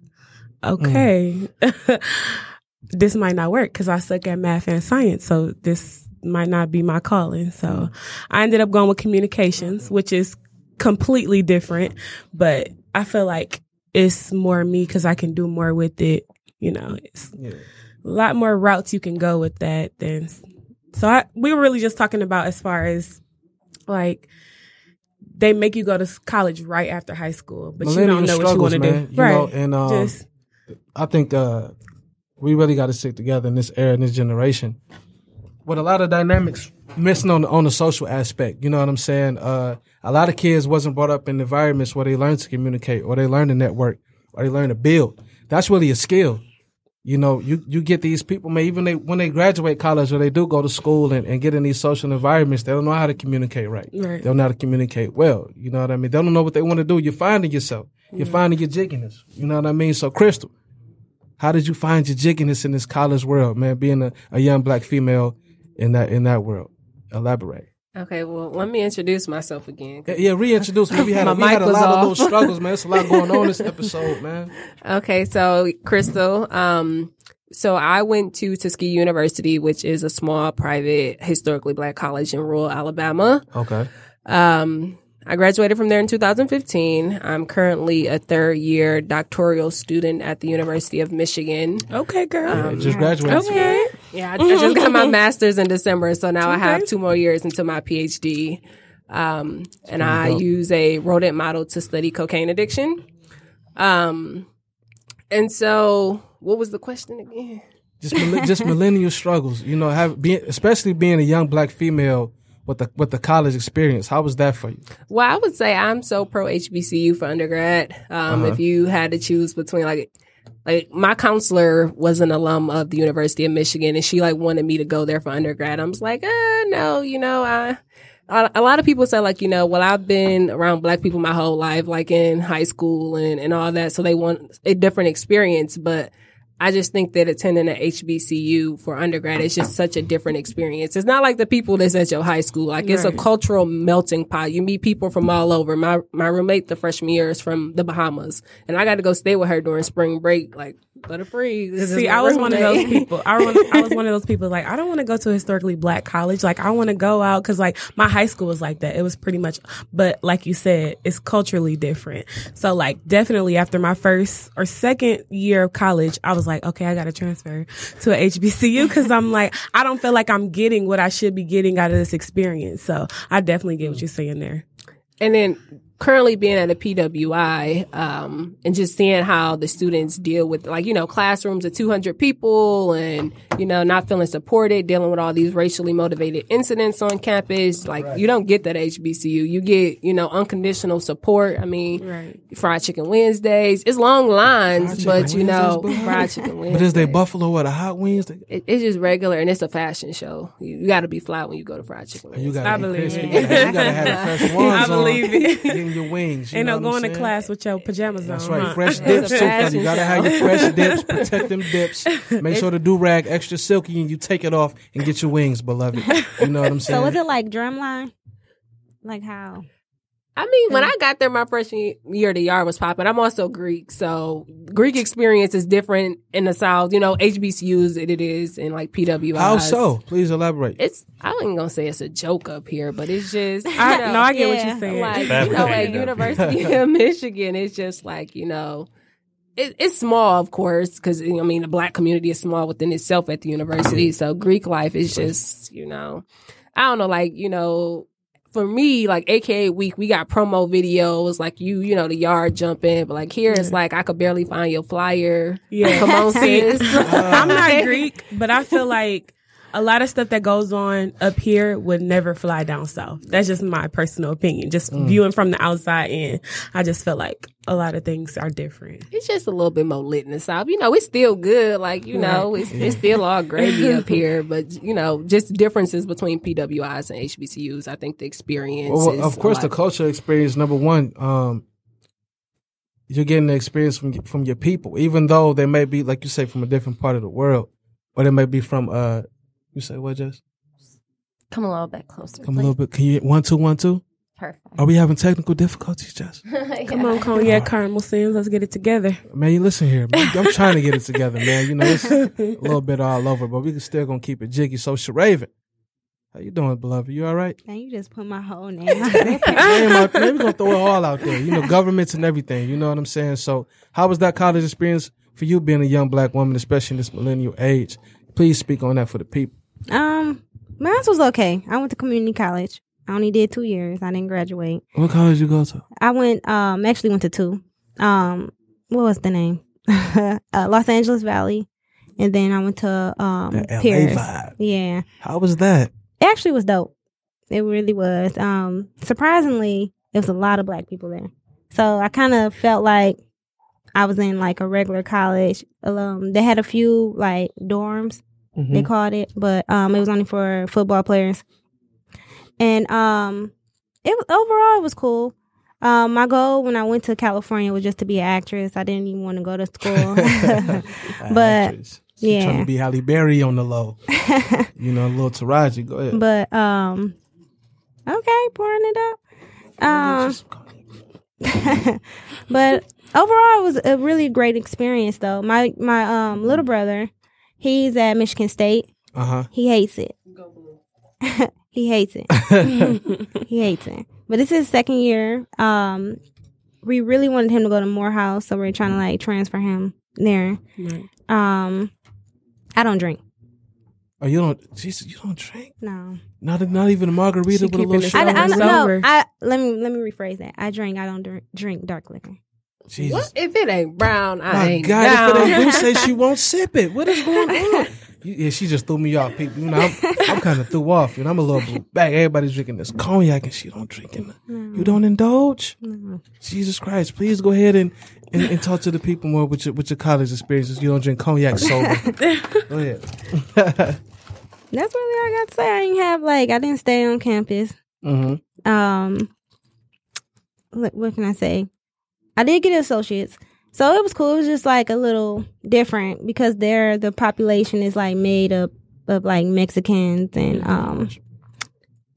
Speaker 4: okay. This might not work because I suck at math and science. So this might not be my calling. So I ended up going with communications, which is completely different, but I feel like it's more me because I can do more with it. You know, it's
Speaker 3: Yeah.
Speaker 4: a lot more routes you can go with that than. So I, we were really just talking about as far as like they make you go to college right after high school, but you don't know what you want to do.
Speaker 3: You
Speaker 4: right.
Speaker 3: know, and um,
Speaker 4: just
Speaker 3: I think uh, we really got to stick together in this era, in this generation. With a lot of dynamics missing on the, on the social aspect, you know what I'm saying? Uh, a lot of kids wasn't brought up in environments where they learn to communicate, or they learn to network, or they learn to build. That's really a skill. You know, you, you get these people, man, even they, when they graduate college or they do go to school and, and get in these social environments, they don't know how to communicate right.
Speaker 4: Right.
Speaker 3: They don't know how to communicate well. You know what I mean? They don't know what they want to do. You're finding yourself. You're finding your jigginess. You know what I mean? So, Crystal, how did you find your jigginess in this college world, man? Being a, a young black female in that in that world. Elaborate.
Speaker 7: Okay, well, let me introduce myself again.
Speaker 3: Yeah, yeah, reintroduce me. We had, a, we had a lot of
Speaker 7: off.
Speaker 3: little struggles, man. It's a lot going on this episode, man.
Speaker 7: Okay, so Crystal, um, so I went to Tuskegee University, which is a small private historically black college in rural Alabama.
Speaker 3: Okay.
Speaker 7: Um, I graduated from there in 2015. I'm currently a third year doctoral student at the University of Michigan.
Speaker 4: okay, girl.
Speaker 7: Um,
Speaker 3: Just graduated.
Speaker 4: okay.
Speaker 7: Yeah, I, I just got my master's in December, so now I have two more years until my PhD. Um, and I
Speaker 3: dope.
Speaker 7: use a rodent model to study cocaine addiction. Um, and so what was the question again?
Speaker 3: Just just millennial struggles. You know, have being especially being a young black female with the with the college experience. How was that for you?
Speaker 7: Well, I would say I'm so pro HBCU for undergrad. Um, If you had to choose between like, like my counselor was an alum of the University of Michigan, and she like wanted me to go there for undergrad. I was like, uh, no, you know, I. A a lot of people say like, you know, well, I've been around black people my whole life, like in high school and, and all that. So they want a different experience, but I just think that attending an HBCU for undergrad is just such a different experience. It's not like the people that's at your high school. Like it's a cultural melting pot. You meet people from all over. My my roommate the freshman year is from the Bahamas, and I got to go stay with her during spring break. Like butter free. This is
Speaker 4: See, I was one of those people. I, I was one of those people like I don't want to go to a historically black college. Like I want to go out because like my high school was like that. It was pretty much, but like you said, it's culturally different. So like definitely after my first or second year of college, I was like, okay, I got to transfer to a HBCU because I'm like I don't feel like I'm getting what I should be getting out of this experience. So I definitely get what you're saying there.
Speaker 7: and then currently being at a PWI um, and just seeing how the students deal with like you know classrooms of 200 people and you know not feeling supported dealing with all these racially motivated incidents on campus like you don't get that at HBCU you get you know unconditional support I mean
Speaker 4: Right.
Speaker 7: fried chicken Wednesdays it's long lines
Speaker 3: Fried
Speaker 7: but
Speaker 3: chicken
Speaker 7: you know
Speaker 3: Wednesdays,
Speaker 7: fried chicken Wednesdays
Speaker 3: But is they buffalo or the hot wings?
Speaker 7: It, it's just regular and it's a fashion show you, you got to be fly when you go to fried chicken
Speaker 3: You gotta
Speaker 4: I
Speaker 3: be
Speaker 4: believe
Speaker 3: crispy.
Speaker 4: it.
Speaker 3: You gotta, have fresh ones
Speaker 4: I believe
Speaker 3: on.
Speaker 4: it.
Speaker 3: Getting your wings. You
Speaker 4: Ain't
Speaker 3: know
Speaker 4: no
Speaker 3: I'm
Speaker 4: going to class with your pajamas
Speaker 3: That's
Speaker 4: on.
Speaker 3: right.
Speaker 4: huh?
Speaker 3: Fresh dips
Speaker 7: a
Speaker 3: too, You gotta
Speaker 7: show.
Speaker 3: have your fresh dips. Protect them dips. Make sure the do rag extra silky and you take it off and get your wings, beloved. You know what I'm saying?
Speaker 8: So was it like drumline? Like how?
Speaker 7: I mean, when I got there, my freshman year, the yard was popping. I'm also Greek, so Greek experience is different in the South. You know, HBCUs it, it is, and like PWIs.
Speaker 3: How so? Please elaborate.
Speaker 7: It's I ain't gonna say it's a joke up here, but it's just you
Speaker 4: I,
Speaker 7: know,
Speaker 4: no, I get what you're saying.
Speaker 7: like you know, at University of Michigan, it's just like you know. It, it's small, of course, because I mean the black community is small within itself at the university. So Greek life is just, you know, I don't know, like you know, for me, like AKA week, we got promo videos, like you, you know, the yard jumping, but like here it's like I could barely find your flyer.
Speaker 4: Yeah.
Speaker 7: come on, sis.
Speaker 4: I'm not Greek, but I feel like a lot of stuff that goes on up here would never fly down south. That's just my personal opinion. Just viewing from the outside in, I just feel like a lot of things are different.
Speaker 7: it's just a little bit more lit in the south. You know, it's still good. Like you know, it's it's still all gravy up here. But you know, just differences between PWIs and HBCUs. I think the experience.
Speaker 3: Well,
Speaker 7: is
Speaker 3: of
Speaker 7: a
Speaker 3: course, the
Speaker 7: lot-
Speaker 3: culture experience. Number one, um, you're getting the experience from from your people, even though they may be, like you say, from a different part of the world, or they may be from. uh You say what, Jess?
Speaker 5: Come a little bit closer.
Speaker 3: Come a little bit. Can you one two one two?
Speaker 5: Perfect.
Speaker 3: Are we having technical difficulties, Jess?
Speaker 4: Come on, cognac caramel Skins, let's get it together.
Speaker 3: Man, you listen here. Man. I'm trying to get it together, man. You know, it's a little bit all over, but we can still gonna keep it jiggy. So, Sharaven, how you doing, beloved? You all right?
Speaker 8: Man, you just put my whole name out there.
Speaker 3: Name out there. we gonna throw it all out there. You know, governments and everything. You know what I'm saying? So, how was that college experience for you, being a young black woman, especially in this millennial age? Please speak on that for the people.
Speaker 8: Um, mine was okay. I went to community college. I only did two years. I didn't graduate.
Speaker 3: What college you go to?
Speaker 8: I went um actually went to two. Um what was the name? uh, Los Angeles Valley. And then I went to um
Speaker 3: The LA
Speaker 8: Paris.
Speaker 3: vibe.
Speaker 8: Yeah.
Speaker 3: How was that?
Speaker 8: It actually was dope. It really was. Um surprisingly, there was a lot of black people there. So I kind of felt like I was in like a regular college. Um they had a few like dorms they
Speaker 3: Mhm.
Speaker 8: called it, but um, it was only for football players. And um, it was overall it was cool. Um, my goal when I went to California was just to be an actress. I didn't even want to go to school, but.
Speaker 3: She trying
Speaker 8: yeah.
Speaker 3: to be Halle Berry on the low. you know, a little Taraji. Go ahead.
Speaker 8: but um, okay, pouring it up. Um, but overall, it was a really great experience. Though my my um little brother, he's at Michigan State.
Speaker 3: Uh huh.
Speaker 8: He hates it. he hates it. he hates it. But it's his second year. Um, we really wanted him to go to Morehouse, so we're trying to like transfer him there.
Speaker 4: Right.
Speaker 8: Um, I don't drink.
Speaker 3: Oh, you don't? Jesus, you don't drink?
Speaker 8: No,
Speaker 3: Not not even a margarita
Speaker 4: She
Speaker 3: with a little sugar.
Speaker 8: I, I, no. I let me let me rephrase that. I drink. I don't drink, drink dark liquor.
Speaker 3: Jesus.
Speaker 7: What if it ain't brown? I
Speaker 3: My
Speaker 7: ain't
Speaker 3: God,
Speaker 7: down.
Speaker 3: if it ain't say she won't sip it. What is going on? Yeah, she just threw me off, people. You know, I'm, I'm kind of threw off. You know, I'm a little blue back. Everybody's drinking this cognac, and she don't drink it. You don't indulge. Jesus Christ! Please go ahead and, and, and talk to the people more with your with your college experiences. You don't drink cognac sober. go ahead.
Speaker 8: That's really all I got to say. I didn't have like I didn't stay on campus.
Speaker 3: hmm
Speaker 8: Um, what, what can I say? I did get associates. So it was cool. It was just like a little different because there the population is like made up of like Mexicans and um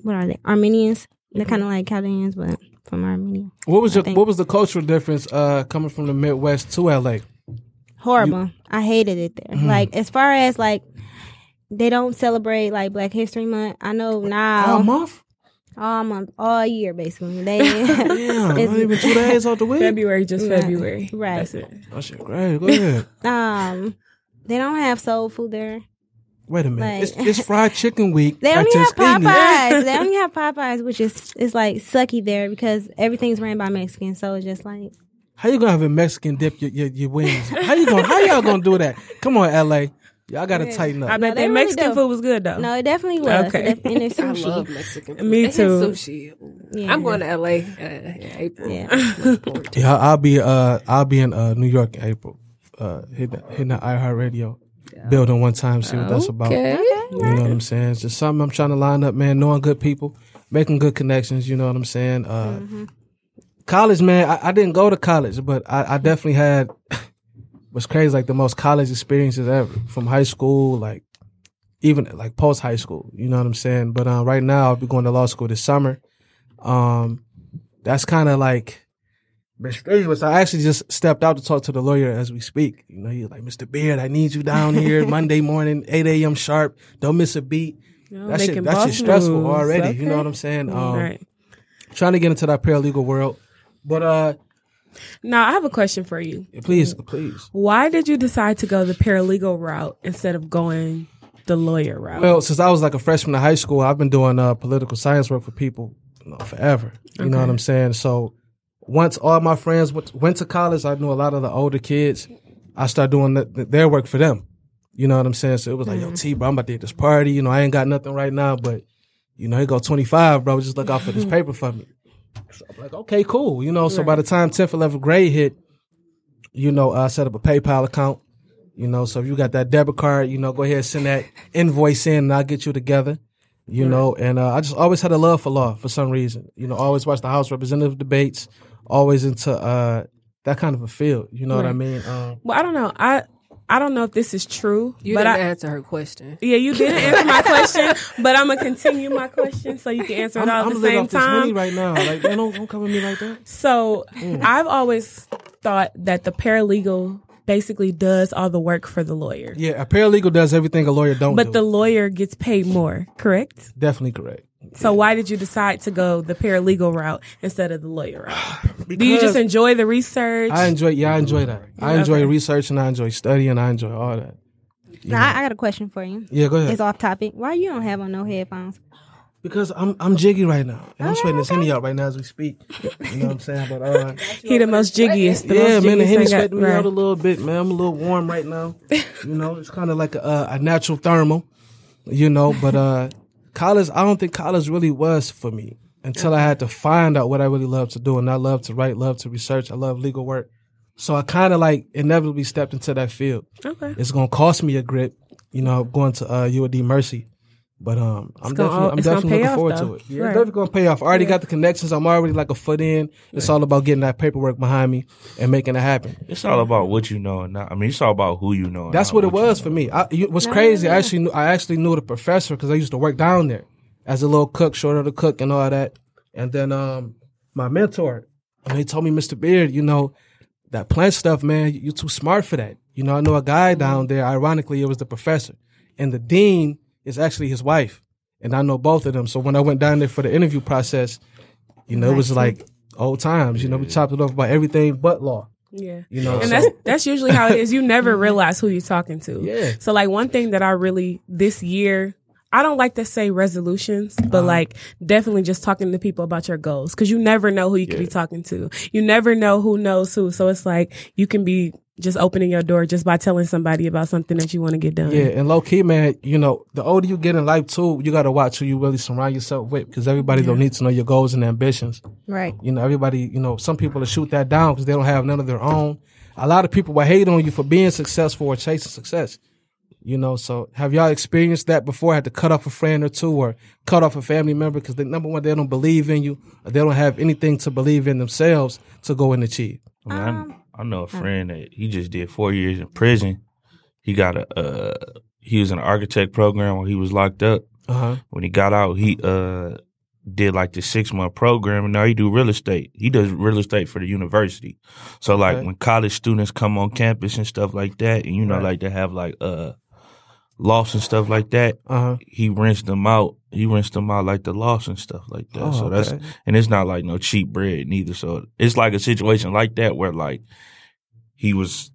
Speaker 8: what are they? Armenians. They're kind of like Chaldeans, but from Armenia.
Speaker 3: What was your. What was the cultural difference uh, coming from the Midwest to LA?
Speaker 8: Horrible. I hated it there.
Speaker 3: Mm-hmm.
Speaker 8: Like as far as like they don't celebrate like Black History Month. I know now
Speaker 3: All month?
Speaker 8: All month, all year basically. They
Speaker 3: Damn,
Speaker 8: It's-
Speaker 3: not even two days off the week.
Speaker 4: February, just
Speaker 8: Right.
Speaker 4: February.
Speaker 8: Right.
Speaker 4: That's it.
Speaker 3: Oh shit, great. Go ahead.
Speaker 8: um they don't have soul food there.
Speaker 3: Wait a minute.
Speaker 8: Like-
Speaker 3: it's, it's fried chicken week.
Speaker 8: They
Speaker 3: at
Speaker 8: only have Popeyes. they only have Popeyes, which is is like sucky there because everything's ran by Mexicans. So it's just like
Speaker 3: How you gonna have a Mexican dip your, your, your wings? How you gonna How y'all gonna do that? Come on, LA. Y'all gotta tighten up.
Speaker 4: I
Speaker 3: up.
Speaker 4: bet
Speaker 8: they
Speaker 4: that
Speaker 8: really
Speaker 4: Mexican
Speaker 8: do.
Speaker 4: food was good though.
Speaker 8: no, it definitely was.
Speaker 4: Okay.
Speaker 8: It and it's
Speaker 7: I love Mexican food.
Speaker 4: Me
Speaker 7: They had
Speaker 4: too.
Speaker 7: Sushi.
Speaker 8: Yeah.
Speaker 7: I'm going to LA uh, in April.
Speaker 8: Yeah.
Speaker 7: Looking forward to it.
Speaker 3: Yeah, I'll I'll be uh I'll be in uh New York in April. Uh hitting hitting the iHeartRadio building one time, see what that's about.
Speaker 7: Okay.
Speaker 3: You know what I'm saying? It's just something I'm trying to line up, man. Knowing good people, making good connections. You know what I'm saying? Uh, College, man. I, I didn't go to college, but I, I definitely had was crazy, like the most college experiences ever from high school, like even like post high school. You know what I'm saying? But uh, right now, I'll be going to law school this summer. Um, that's kind of like. Mr. Strenuous, I actually just stepped out to talk to the lawyer as we speak. You know, he's like, Mr. Beard, I need you down here Monday morning, 8 a.m. sharp. Don't miss a beat.
Speaker 4: Know,
Speaker 3: That shit, that shit stressful
Speaker 4: moves.
Speaker 3: already. You know what I'm saying? Um,
Speaker 4: right.
Speaker 3: Trying to get into that paralegal world. But uh,
Speaker 4: Now I have a question for you.
Speaker 3: please, please.
Speaker 4: Why did you decide to go the paralegal route instead of going the lawyer route?
Speaker 3: Well, since I was like a freshman in high school, I've been doing uh, political science work for people you know, forever. You know what I'm saying? So once all my friends went, went to college, I knew a lot of the older kids. I started doing the, the- their work for them. You know what I'm saying? So it was like, yo, T, bro, I'm about to hit this party. You know, I ain't got nothing right now, but you know, here go 25, bro. Just look out for this paper for me. So I'm like, okay, cool. You know, so by the time 10th, 11th grade hit, you know, I set up a PayPal account. You know, so if you got that debit card, you know, go ahead and send that invoice in and I'll get you together. You know, and uh, I just always had a love for law for some reason. You know, always watched the House Representative debates, always into uh, that kind of a field. You know what I mean? Um,
Speaker 4: well, I don't know. I I don't know if this is true,
Speaker 7: You
Speaker 4: but
Speaker 7: didn't
Speaker 4: I,
Speaker 7: answer her question.
Speaker 4: yeah, you didn't answer my question, but I'm gonna continue my question so you can answer it all at the same
Speaker 3: off this honey
Speaker 4: time.
Speaker 3: right now. Like, don't, don't come at me like that.
Speaker 4: So
Speaker 3: Mm.
Speaker 4: I've always thought that the paralegal basically does all the work for the lawyer,
Speaker 3: Yeah, a paralegal does everything a lawyer don't
Speaker 4: but
Speaker 3: do.
Speaker 4: the lawyer gets paid more. Correct.
Speaker 3: Definitely correct.
Speaker 4: So why did you decide to go the paralegal route instead of the lawyer route? Do you just enjoy the research?
Speaker 3: I enjoy, yeah, I enjoy that. I enjoy researching, I enjoy studying, I enjoy all that.
Speaker 8: Now, I, I got a question for you.
Speaker 3: Yeah, go ahead.
Speaker 8: It's off topic. Why you don't have on no headphones?
Speaker 3: Because I'm I'm jiggy right now, and I'm sweating this henny out right now as we speak. You know what I'm saying? But uh,
Speaker 4: he the most jiggiest. The
Speaker 3: yeah,
Speaker 4: most
Speaker 3: man, the
Speaker 4: jiggiest
Speaker 3: henny
Speaker 4: thing I-
Speaker 3: sweating me
Speaker 4: right.
Speaker 3: out a little bit, man. I'm a little warm right now. You know, it's kind of like a, uh, a natural thermal. You know, but uh, college, I don't think college really was for me until I had to find out what I really love to do, and I love to write, love to research, I love legal work. So I kind of like inevitably stepped into that field.
Speaker 4: Okay.
Speaker 3: It's gonna cost me a grip, you know, going to uh, U of D Mercy. But um, I'm
Speaker 4: gonna
Speaker 3: definitely,
Speaker 4: all-
Speaker 3: I'm definitely looking
Speaker 4: off,
Speaker 3: forward
Speaker 4: though.
Speaker 3: to it. Yeah,
Speaker 4: Right.
Speaker 3: it's definitely gonna pay off. I already got the connections. I'm already like a foot in. It's all about getting that paperwork behind me and making it happen.
Speaker 6: It's all about what you know and not. I mean, it's all about who you know.
Speaker 3: That's what it
Speaker 6: you
Speaker 3: was
Speaker 6: know.
Speaker 3: for me. I, it was crazy. I actually knew, I actually knew the professor because I used to work down there as a little cook, short of the cook and all that. And then um, my mentor, and he told me, Mr. Beard, you know, that plant stuff, man, you're too smart for that. You know, I know a guy down there. Ironically, it was the professor, and the dean is actually his wife, and I know both of them. So when I went down there for the interview process, you know, it was like old times. You know, we chopped it off about everything but law.
Speaker 4: Yeah.
Speaker 3: You know,
Speaker 4: and
Speaker 3: so-
Speaker 4: that's that's usually how it is. You never realize who you're talking to.
Speaker 3: Yeah.
Speaker 4: So like one thing that I really this year I don't like to say resolutions, but
Speaker 3: Uh-huh.
Speaker 4: like definitely just talking to people about your goals because you never know who you could be talking to. You never know who knows who. So it's like you can be just opening your door just by telling somebody about something that you want to get done.
Speaker 3: Yeah, and low key, man, you know, the older you get in life too, you got to watch who you really surround yourself with because everybody don't need to know your goals and ambitions.
Speaker 8: Right.
Speaker 3: You know, everybody, you know, some people will shoot that down because they don't have none of their own. A lot of people will hate on you for being successful or chasing success. You know, so have y'all experienced that before? Had to cut off a friend or two or cut off a family member because number one, they don't believe in you or they don't have anything to believe in themselves to go and achieve.
Speaker 6: I mean, um, I know a friend that he just did four years in prison. He got a uh, he was in an architect program when he was locked up.
Speaker 3: Uh huh.
Speaker 6: When he got out, he uh did like the six month program, and now he do real estate. He does real estate for the university. So like when college students come on campus and stuff like that, and you know
Speaker 3: Right.
Speaker 6: like they have like uh lofts and stuff like that,
Speaker 3: Uh huh.
Speaker 6: he rinsed them out. He rinsed them out like the loss and stuff like that.
Speaker 3: Oh,
Speaker 6: so that's
Speaker 3: okay.
Speaker 6: and it's not like no cheap bread neither. So it's like a situation like that where like he was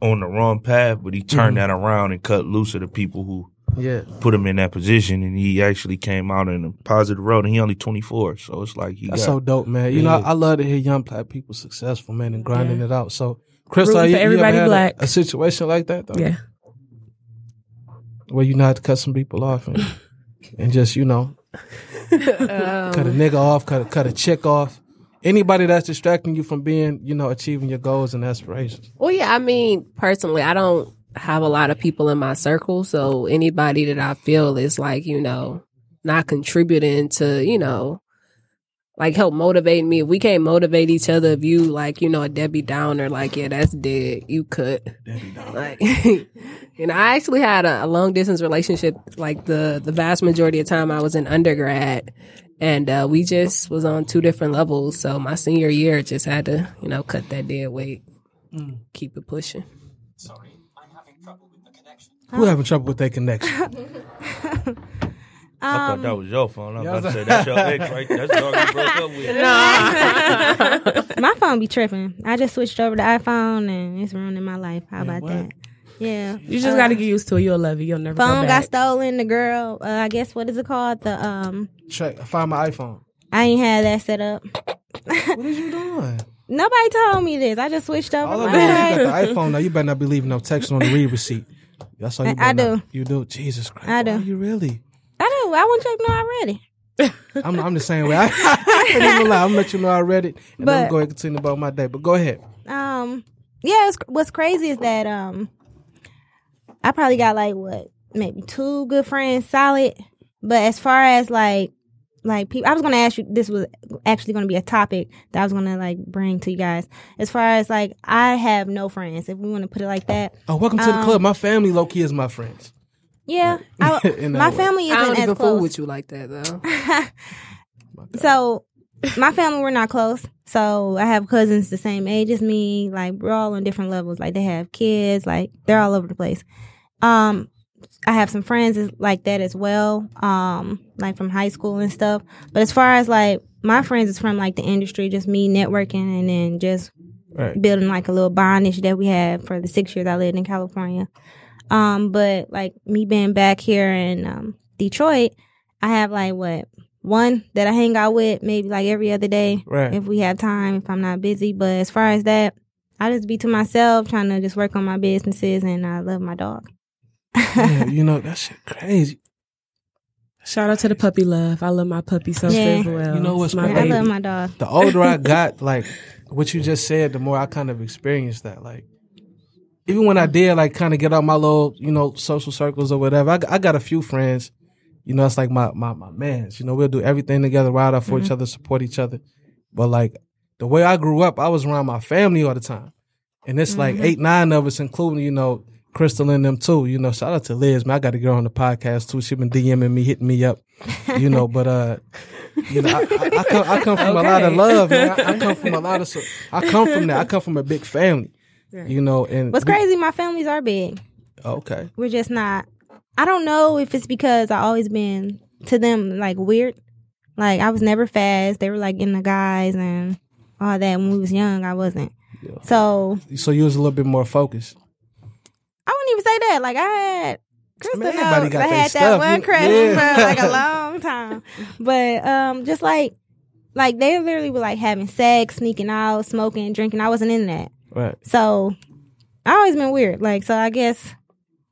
Speaker 6: on the wrong path, but he turned
Speaker 3: Mhm.
Speaker 6: that around and cut loose of the people who
Speaker 3: Yeah.
Speaker 6: put him in that position, and he actually came out in a positive road. And he only twenty four, so it's like he
Speaker 3: That's
Speaker 6: got
Speaker 3: so dope, man. You know,
Speaker 6: Yeah.
Speaker 3: I love to hear young black people successful, man, and grinding it out. So, Crystal,
Speaker 4: Rooting
Speaker 3: you,
Speaker 4: for
Speaker 3: you ever
Speaker 4: everybody
Speaker 3: had a- A, situation like that, though?
Speaker 4: Yeah.
Speaker 3: Where you know how to cut some people off and, and just, you know, um, cut a nigga off, cut a, cut a chick off. Anybody that's distracting you from being, you know, achieving your goals and aspirations.
Speaker 7: Well, yeah, I mean, personally, I don't have a lot of people in my circle. So anybody that I feel is like, you know, not contributing to, you know, like help motivate me. If we can't motivate each other, if you like, you know, a Debbie Downer, like, yeah, that's dead. You could. Like, you know, I actually had a, a long distance relationship. Like the the vast majority of time I was in undergrad, and uh, we just was on two different levels. So my senior year just had to, you know, cut that dead weight, keep it pushing. Sorry, I'm having trouble with the connection.
Speaker 3: Who having trouble with that connection?
Speaker 6: I thought
Speaker 3: Um,
Speaker 6: that was your phone. I was about to say that's your ex, right? That's the dog you broke up with. No.
Speaker 8: my phone be tripping. I just switched over to iPhone and it's ruining my life. How about
Speaker 3: what?
Speaker 8: that? Yeah.
Speaker 4: You just got to get used to it. You'll love it. You'll never
Speaker 8: Phone got
Speaker 4: back.
Speaker 8: stolen. The girl, uh, I guess what is it called? The um,
Speaker 3: Check. I find my iPhone.
Speaker 8: I ain't had that set up.
Speaker 3: What is you doing?
Speaker 8: Nobody told me this. I just switched over.
Speaker 3: All I
Speaker 8: Like,
Speaker 3: know you got the iPhone now. You better not be leaving no text on the read receipt. That's all you
Speaker 8: I- I do.
Speaker 3: not- You do. Jesus Christ.
Speaker 8: I do.
Speaker 3: Why you really?
Speaker 8: I do. I want you to know already.
Speaker 3: I'm, I'm the same way. I, I ain't gonna lie. I'm gonna let you know I read it, and I'm going to continue about my day. But go ahead.
Speaker 8: Um, yeah. What's crazy is that um, I probably got like what maybe two good friends, solid. But as far as like like people, I was gonna ask you. This was actually gonna be a topic that I was gonna like bring to you guys. As far as like, I have no friends. If we want to put it like that,
Speaker 3: Oh, welcome to the
Speaker 8: Um,
Speaker 3: club. My family, low key, is my friends.
Speaker 8: Yeah. I,
Speaker 3: In that
Speaker 8: my
Speaker 3: way.
Speaker 8: family
Speaker 7: I don't
Speaker 8: isn't
Speaker 7: even
Speaker 8: as
Speaker 7: fool with you like that though.
Speaker 8: So my family we're not close. So I have cousins the same age as me. Like we're all on different levels. Like they have kids. Like they're all over the place. Um, I have some friends like that as well. Um, like from high school and stuff. But as far as like my friends is from like the industry, just me networking and then just
Speaker 3: Right.
Speaker 8: building like a little bondage that we had for the six years I lived in California. Um, but like me being back here in um, Detroit, I have like what one that I hang out with maybe like every other day
Speaker 3: Right.
Speaker 8: if we have time if I'm not busy. But as far as that, I just be to myself trying to just work on my businesses and I love my dog.
Speaker 3: Yeah, you know that shit crazy.
Speaker 4: Shout out to the puppy love. I love my puppy so
Speaker 8: Yeah.
Speaker 4: as well.
Speaker 3: You know what's
Speaker 4: my
Speaker 3: crazy?
Speaker 8: I love my dog.
Speaker 3: The older I got, like what you just said, the more I kind of experienced that. Like even when I did, like kind of get out my little, you know, social circles or whatever. I, got- I got a few friends. You know, it's like my my my mans. You know, we'll do everything together, ride out for each other, support each other. But like the way I grew up, I was around my family all the time, and it's like eight, nine of us, including you know Crystal and them too. You know, shout out to Liz, man. I got to get her on the podcast too. She been DMing me, hitting me up. You know, but uh, you know, I, I, I come I come from a lot of love, man. I, I come from a lot of I come from that. I come from a big family. You know, and
Speaker 8: What's
Speaker 3: we-
Speaker 8: crazy, my families are big.
Speaker 3: Okay,
Speaker 8: We're just not. I don't know if it's because I always been to them like weird. Like I was never fast. They were like in the guys and all that when we was young. I wasn't. So
Speaker 3: so you was a little bit more focused.
Speaker 8: I wouldn't even say that. Like I had Krista
Speaker 3: everybody
Speaker 8: knows
Speaker 3: got
Speaker 8: I had
Speaker 3: stuff.
Speaker 8: that one credit
Speaker 3: yeah.
Speaker 8: for like a long time. But um just like like they literally were like having sex, sneaking out, smoking, drinking. I wasn't in that.
Speaker 3: Right.
Speaker 8: So I always been weird. Like so I guess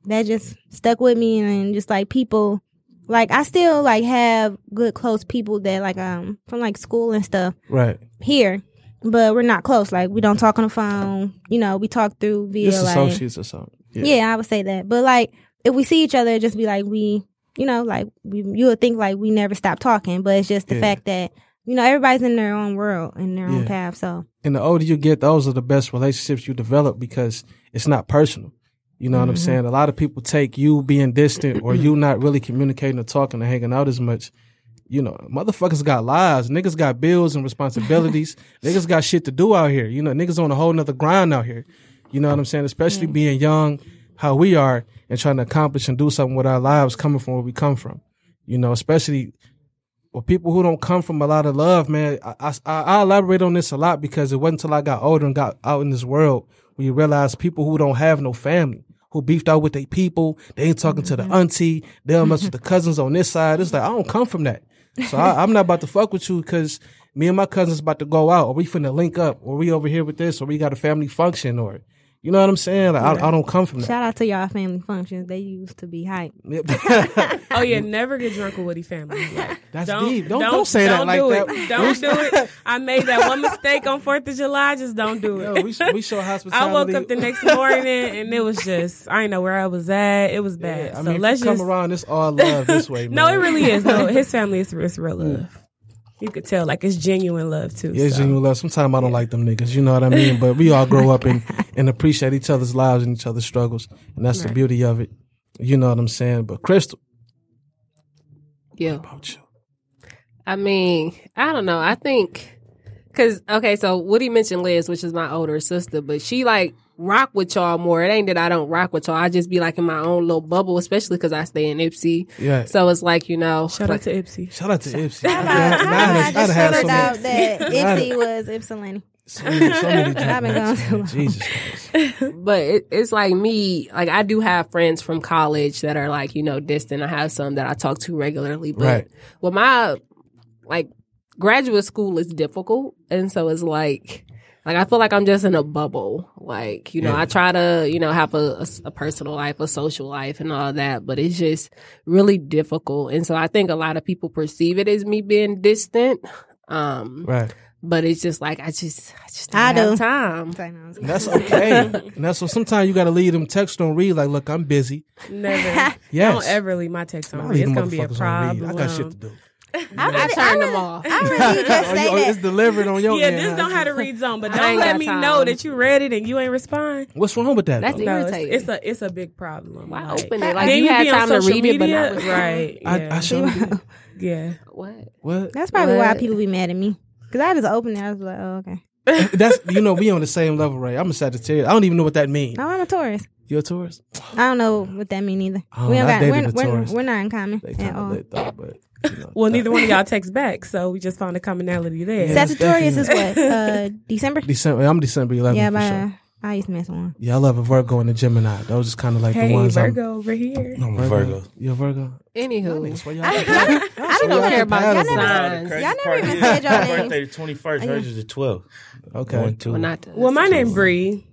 Speaker 8: that just stuck with me and just like people like I still like have good close people that like um from like school and stuff
Speaker 3: Right.
Speaker 8: here. But we're not close. Like we don't talk on the phone. You know, we talk through via
Speaker 3: Just
Speaker 8: like
Speaker 3: associates or something.
Speaker 8: yeah. I would say that. But like, if we see each other, just be like we, you know, like we, you would think like we never stop talking, but it's just the
Speaker 3: Yeah.
Speaker 8: fact that you know, everybody's in their own world in their own path. So
Speaker 3: And the older you get, those are the best relationships you develop because it's not personal. You know what I'm mm-hmm. saying? A lot of people take you being distant or you not really communicating or talking or hanging out as much. You know, motherfuckers got lives. Niggas got bills and responsibilities. niggas got shit to do out here. You know, niggas on a whole nother grind out here. You know what I'm saying? Especially being young, how we are, and trying to accomplish and do something with our lives coming from where we come from. You know, especially with people who don't come from a lot of love, man. I, I, I elaborate on this a lot because it wasn't until I got older and got out in this world where you realize people who don't have no family, who beefed out with their people, they ain't talking to the mm-hmm. auntie, they don't mess with the cousins on this side. It's like, I don't come from that. So I, I'm not about to fuck with you because me and my cousins about to go out or we finna link up or we over here with this or we got a family function or, you know what I'm saying? Like, I, I don't come from that.
Speaker 8: shout out to y'all family functions. They used to be hype.
Speaker 4: Oh yeah, never get drunk with Woody family. Like,
Speaker 3: That's
Speaker 4: don't,
Speaker 3: deep. Don't- don't say that
Speaker 4: don't
Speaker 3: like
Speaker 4: do
Speaker 3: that.
Speaker 4: It. Don't do it. I made that one mistake on Fourth of July. Just don't do it.
Speaker 3: Yo, we, we show
Speaker 4: I woke up the next morning and it was just I didn't know where I was at. It was bad.
Speaker 3: Yeah, I
Speaker 4: so
Speaker 3: mean,
Speaker 4: let's
Speaker 3: if you come
Speaker 4: just
Speaker 3: around, it's all love this way, man.
Speaker 4: no, it really is. No, his family is it's real love. You could tell like it's genuine love too.
Speaker 3: Yeah, it's
Speaker 4: so.
Speaker 3: genuine love. Sometimes I don't like them niggas, you know what I mean? But we all grow up and, and appreciate each other's lives and each other's struggles. And that's the beauty of it. You know what I'm saying? But Crystal,
Speaker 7: Yeah.
Speaker 3: about you.
Speaker 7: I mean, I don't know. I think because okay, so Woody mentioned Liz, which is my older sister, but she like rock with y'all more. It ain't that I don't rock with y'all. I just be like in my own little bubble, especially because I stay in Ypsi.
Speaker 3: Yeah.
Speaker 7: So it's like you know,
Speaker 4: Shout
Speaker 7: like,
Speaker 4: out to Ypsi.
Speaker 3: Shout out to Ypsi.
Speaker 8: How
Speaker 3: I'd
Speaker 8: about,
Speaker 3: have- I'd
Speaker 8: I just
Speaker 3: have
Speaker 8: found
Speaker 3: so
Speaker 8: out
Speaker 3: many-
Speaker 8: that Ypsi was Ypsilanti.
Speaker 3: so many, so many drink
Speaker 8: I've been gone too long.
Speaker 3: Jesus Christ.
Speaker 7: but it, it's like me. Like I do have friends from college that are like you know distant. I have some that I talk to regularly, but
Speaker 3: Right.
Speaker 7: well, my like graduate school is difficult, and so it's like. Like I feel like I'm just in a bubble. Like you know,
Speaker 3: Yeah.
Speaker 7: I try to you know have a a personal life, a social life, and all that, but it's just really difficult. And so I think a lot of people perceive it as me being distant. Um,
Speaker 3: Right.
Speaker 7: but it's just like I just I just don't
Speaker 8: I
Speaker 7: have
Speaker 8: do.
Speaker 7: time.
Speaker 8: Sorry, no, I was-
Speaker 3: And that's okay. and that's what sometimes you got to leave them text on read. Like, look, I'm busy.
Speaker 4: Never.
Speaker 3: Yes.
Speaker 4: Don't ever leave my text
Speaker 3: I
Speaker 4: on.
Speaker 3: leave
Speaker 4: It's gonna be a
Speaker 3: motherfuckers on read.
Speaker 4: problem.
Speaker 3: I got shit to do.
Speaker 8: I,
Speaker 7: I
Speaker 8: really-
Speaker 7: turn
Speaker 8: I
Speaker 7: them
Speaker 8: really-
Speaker 7: off.
Speaker 8: I really just
Speaker 3: Oh,
Speaker 8: say
Speaker 3: you- oh, it's delivered on your
Speaker 4: Yeah,
Speaker 3: end.
Speaker 4: this don't have to read zone, but don't let me
Speaker 7: time.
Speaker 4: know that you read it and you ain't respond.
Speaker 3: What's wrong with that?
Speaker 7: That's
Speaker 3: though?
Speaker 7: it.
Speaker 4: No, it's,
Speaker 7: Irritating.
Speaker 4: it's a it's a big problem.
Speaker 7: Why
Speaker 4: Like,
Speaker 7: open it? Like
Speaker 4: then
Speaker 7: you,
Speaker 4: you
Speaker 7: had
Speaker 4: be on
Speaker 7: time to
Speaker 4: social
Speaker 7: read it, but not respond.
Speaker 4: right?
Speaker 3: I,
Speaker 4: yeah.
Speaker 3: I shouldn't.
Speaker 4: yeah.
Speaker 7: What?
Speaker 3: What?
Speaker 8: That's probably why people be mad at me. Because I just opened it. I was like, oh, okay.
Speaker 3: That's you know we on the same level, right? I'm a Sagittarius. I don't even know what that means.
Speaker 8: No, I'm a Taurus.
Speaker 3: You're a Taurus.
Speaker 8: I don't know what that means either.
Speaker 3: Oh,
Speaker 8: we don't got, we're, we're, we're not in common
Speaker 3: They
Speaker 8: at all.
Speaker 3: lit though, but you know,
Speaker 4: Well, neither one of y'all text back, so we just found a commonality there.
Speaker 3: Yeah.
Speaker 8: Sagittarius is what? Uh, December?
Speaker 3: December. I'm December 11th
Speaker 8: yeah,
Speaker 3: for
Speaker 8: but
Speaker 3: sure.
Speaker 8: uh, I used to mess with one.
Speaker 3: Yeah, I love a Virgo and a Gemini. Those is kind of like
Speaker 4: Hey,
Speaker 3: the ones
Speaker 4: Virgo over here.
Speaker 3: I'm.
Speaker 6: I'm a Virgo.
Speaker 3: You're a Virgo.
Speaker 7: Anywho,
Speaker 3: That's why y'all-
Speaker 8: I, I, I don't
Speaker 7: don't
Speaker 8: know.
Speaker 7: care about
Speaker 8: Y'all
Speaker 7: the
Speaker 8: never,
Speaker 7: signs.
Speaker 8: y'all never
Speaker 6: part
Speaker 8: even
Speaker 6: is
Speaker 8: said y'all
Speaker 6: my
Speaker 8: names.
Speaker 6: birthday the twenty first. Hers is the twelfth.
Speaker 3: Okay.
Speaker 6: Going to
Speaker 7: well, not
Speaker 4: Well, my name Bree.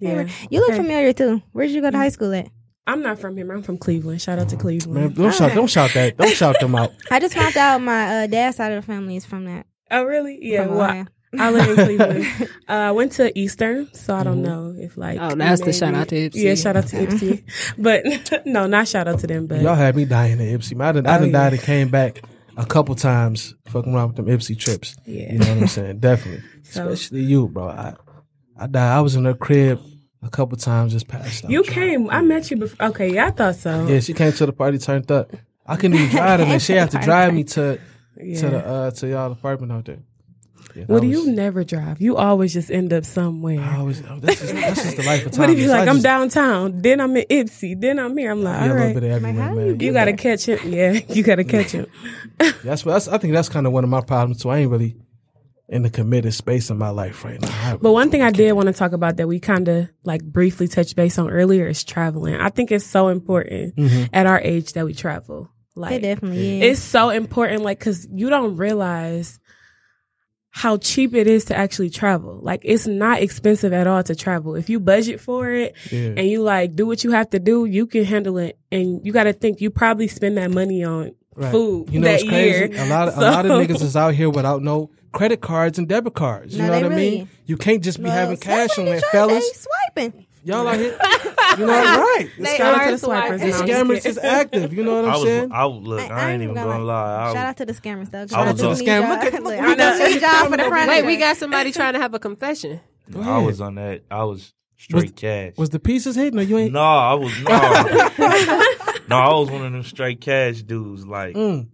Speaker 4: Yeah,
Speaker 8: You look
Speaker 4: Okay.
Speaker 8: familiar too. Where did you go to high school at?
Speaker 4: I'm not from here. I'm from Cleveland. Shout out to
Speaker 3: Man,
Speaker 4: Cleveland.
Speaker 3: don't shout, don't shout that. Don't shout them out.
Speaker 8: I just found out my uh, dad's side of the family is from that.
Speaker 4: Oh, really? Yeah.
Speaker 8: From
Speaker 4: Well,
Speaker 8: Ohio.
Speaker 4: I live in Cleveland. uh, I went to Eastern, so I don't know if like.
Speaker 7: Oh, that's the shout out to Ypsi.
Speaker 4: Yeah, shout out to Ypsi. but no, not shout out to them. But
Speaker 3: Y'all had me dying at Ypsi. I done, I
Speaker 4: Oh,
Speaker 3: done
Speaker 4: yeah.
Speaker 3: died and came back a couple times fucking around with them Ypsi trips.
Speaker 4: Yeah.
Speaker 3: You know what I'm saying? Definitely.
Speaker 4: So-
Speaker 3: Especially you, bro. I, I died. I was in her crib a couple times just passed out.
Speaker 4: you came. I met you before. Okay, yeah, I thought so.
Speaker 3: Yeah, she came to the party turned up. I couldn't even drive her, man. She had to drive me to
Speaker 4: Yeah.
Speaker 3: to the uh to y'all apartment out there. Yeah,
Speaker 4: What
Speaker 3: that
Speaker 4: do
Speaker 3: was-
Speaker 4: you never drive? You always just end up somewhere.
Speaker 3: I always, oh, that's, just, that's just the life of time.
Speaker 4: What if you like? I'm
Speaker 3: just,
Speaker 4: downtown, then I'm in Ypsi, then I'm here. I'm like,
Speaker 3: Yeah, a
Speaker 4: all
Speaker 3: bit of everywhere, man.
Speaker 4: you gotta catch him. Yeah, you gotta catch him.
Speaker 3: That's what that's, I think that's kind of one of my problems too. I ain't really in the committed space in my life right now. I
Speaker 4: But one thing I did want to talk about that we kind of like briefly touched base on earlier is traveling. I think it's so important
Speaker 3: Mm-hmm.
Speaker 4: at our age that we travel.
Speaker 8: It
Speaker 4: Like
Speaker 8: definitely is.
Speaker 4: it's so important, like because you don't realize how cheap it is to actually travel. Like it's not expensive at all to travel. If you budget for it
Speaker 3: Yeah.
Speaker 4: and you like do what you have to do, you can handle it. And you got to think you probably spend that money on
Speaker 3: Right.
Speaker 4: food
Speaker 3: You know
Speaker 4: that
Speaker 3: what's crazy?
Speaker 4: year.
Speaker 3: A lot of a lot of niggas is out here without no credit cards and debit cards. You
Speaker 8: No,
Speaker 3: know
Speaker 8: they
Speaker 3: what I mean?
Speaker 8: really-
Speaker 3: You can't just be
Speaker 8: Well,
Speaker 3: having cash on
Speaker 8: especially
Speaker 3: that,
Speaker 8: Detroit,
Speaker 3: fellas.
Speaker 8: They swiping.
Speaker 3: Y'all out here. You know, right? The
Speaker 7: They
Speaker 3: scam-
Speaker 7: are
Speaker 4: to the swipers.
Speaker 7: swipers.
Speaker 3: the
Speaker 4: No, just
Speaker 3: scammers is active. You know what
Speaker 6: I
Speaker 3: I'm
Speaker 6: was,
Speaker 3: saying?
Speaker 6: I was look. I, ain't even gonna lie. I was,
Speaker 8: Shout out to the scammers though.
Speaker 6: I
Speaker 8: Shout out
Speaker 6: was
Speaker 8: to the
Speaker 3: Scam.
Speaker 8: scam.
Speaker 3: Look at-
Speaker 8: Look,
Speaker 3: look,
Speaker 8: I
Speaker 3: we got
Speaker 8: know
Speaker 3: some
Speaker 8: y'all for the front.
Speaker 7: Wait, we got somebody trying to have a confession.
Speaker 6: I was on that. I was straight cash.
Speaker 3: Was the pieces hidden or you ain't?
Speaker 6: no, I was no. no, I was one of them straight cash dudes. Like,
Speaker 3: Mm.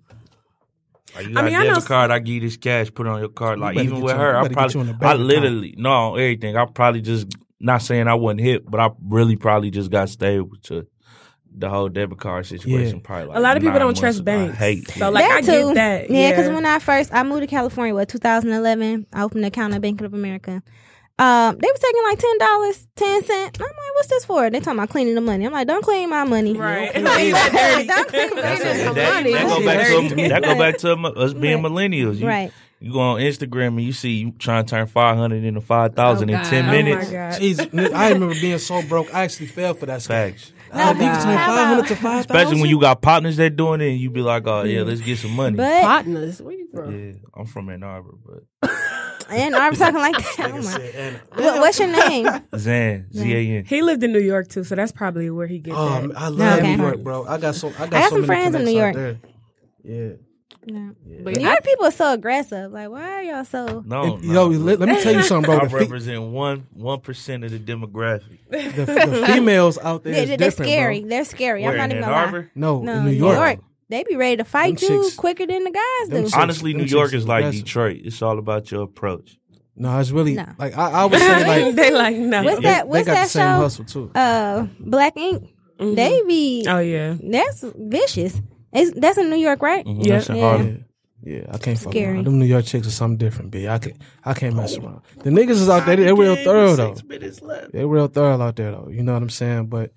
Speaker 6: like you
Speaker 4: I mean,
Speaker 6: a
Speaker 4: I know
Speaker 6: debit
Speaker 4: s-
Speaker 6: card, I give you this cash, put it on your card. Like
Speaker 3: better
Speaker 6: even with
Speaker 3: you-
Speaker 6: her, I
Speaker 3: better you on
Speaker 6: probably,
Speaker 3: the
Speaker 6: I
Speaker 3: bank
Speaker 6: literally no everything. I probably just not saying I wasn't hit, but I really probably just got stable to the whole debit card situation.
Speaker 3: Yeah.
Speaker 6: Probably like
Speaker 4: A lot of people don't trust
Speaker 6: ago. I
Speaker 4: banks.
Speaker 6: hate
Speaker 4: So,
Speaker 6: it.
Speaker 4: like, I
Speaker 8: that
Speaker 4: get that.
Speaker 8: Yeah, because
Speaker 4: Yeah.
Speaker 8: when I first I moved to California, what 2011, I opened an account at Bank of America. Um, they were taking like ten dollars, ten cent. I'm like, what's this for? They talking about cleaning the money. I'm like, don't clean my money.
Speaker 4: Right.
Speaker 8: don't clean my money.
Speaker 6: That, that go back to that go back to us being
Speaker 8: Right.
Speaker 6: millennials. You,
Speaker 8: Right.
Speaker 6: you go on Instagram and you see you trying to turn five hundred into five thousand
Speaker 7: Oh,
Speaker 6: in ten
Speaker 7: God.
Speaker 4: Oh
Speaker 6: minutes.
Speaker 4: my god.
Speaker 3: Jeez, I remember being so broke. I actually fell for that scam.
Speaker 6: Facts.
Speaker 3: I think it's
Speaker 8: how about-
Speaker 3: 500 to 5,000.
Speaker 6: Especially when you got partners that doing it, and you be like, "Oh yeah, let's get some money."
Speaker 8: But
Speaker 7: Partners, where you from?
Speaker 6: yeah, I'm from Ann Arbor, but
Speaker 8: and I'm talking like that. Oh my. What, what's your name?
Speaker 6: Zan Z A N.
Speaker 4: He lived in New York too, so that's probably where he gets
Speaker 3: Oh,
Speaker 4: that.
Speaker 3: man, I love
Speaker 8: Okay.
Speaker 3: New York, bro. I got so I got,
Speaker 8: got
Speaker 3: so
Speaker 8: some
Speaker 3: many
Speaker 8: friends in New
Speaker 3: connects out
Speaker 8: York.
Speaker 3: there. Yeah.
Speaker 8: No.
Speaker 7: But
Speaker 8: New York people are so aggressive. Like, why are y'all so?
Speaker 6: No,
Speaker 3: If-
Speaker 6: no.
Speaker 3: Yo, let, let me tell you something,
Speaker 6: I
Speaker 3: bro. The, fe-
Speaker 6: represent one one percent of the demographic.
Speaker 3: the, the females out there
Speaker 8: They,
Speaker 3: is
Speaker 8: they're
Speaker 3: different,
Speaker 8: scary.
Speaker 3: bro.
Speaker 8: They're scary.
Speaker 6: Where
Speaker 8: I'm not
Speaker 6: in
Speaker 8: even
Speaker 6: Ann
Speaker 8: gonna lie.
Speaker 6: Arbor?
Speaker 3: No,
Speaker 8: No,
Speaker 3: in New York.
Speaker 8: They be ready to fight
Speaker 3: Them
Speaker 8: you
Speaker 3: chicks-
Speaker 8: quicker than the guys
Speaker 3: them
Speaker 8: do.
Speaker 3: chicks-
Speaker 6: Honestly, New
Speaker 3: them
Speaker 6: York
Speaker 3: chicks
Speaker 6: is like
Speaker 3: aggressive.
Speaker 6: Detroit. It's all about your approach.
Speaker 3: No, it's really
Speaker 8: No.
Speaker 3: like I, I would say like
Speaker 4: they like no.
Speaker 8: What's
Speaker 3: they,
Speaker 8: that?
Speaker 3: they got
Speaker 8: that
Speaker 3: the same
Speaker 8: show?
Speaker 3: hustle too.
Speaker 8: Uh, Black Ink.
Speaker 3: Mm-hmm.
Speaker 8: They be.
Speaker 4: Oh yeah.
Speaker 8: That's vicious. It's, that's in New York, right?
Speaker 6: Mhm,
Speaker 4: Yeah.
Speaker 6: that's in
Speaker 8: Yeah.
Speaker 6: Harlem.
Speaker 3: Yeah, I can't fuck
Speaker 8: Scary.
Speaker 3: around. Them New York chicks are something different, B. I can I can't mess around. The niggas is out there. They real thorough though.
Speaker 6: minutes left.
Speaker 3: They real thorough out there though. You know what I'm saying? But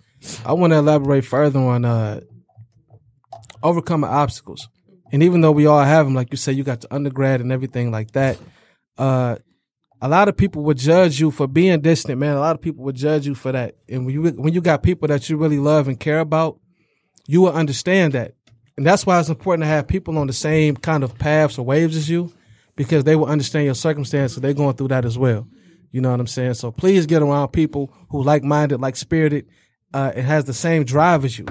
Speaker 3: I want to elaborate further on uh overcoming obstacles. And even though we all have them, like you say, you got the undergrad and everything like that. Uh, a lot of people would judge you for being distant, man. A lot of people would judge you for that. And when you when you got people that you really love and care about, you will understand that. And that's why it's important to have people on the same kind of paths or waves as you, because they will understand your circumstances. They're going through that as well. You know what I'm saying? So please get around people who like minded, like spirited, uh, and has the same drive as you.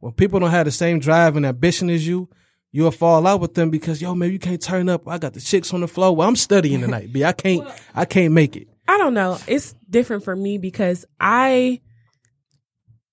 Speaker 3: When people don't have the same drive and ambition as you, you'll fall out with them because yo, man, you can't turn up. I got the chicks on the floor. Well, I'm studying tonight, B. I can't, I can't make it.
Speaker 4: I don't know. It's different for me because I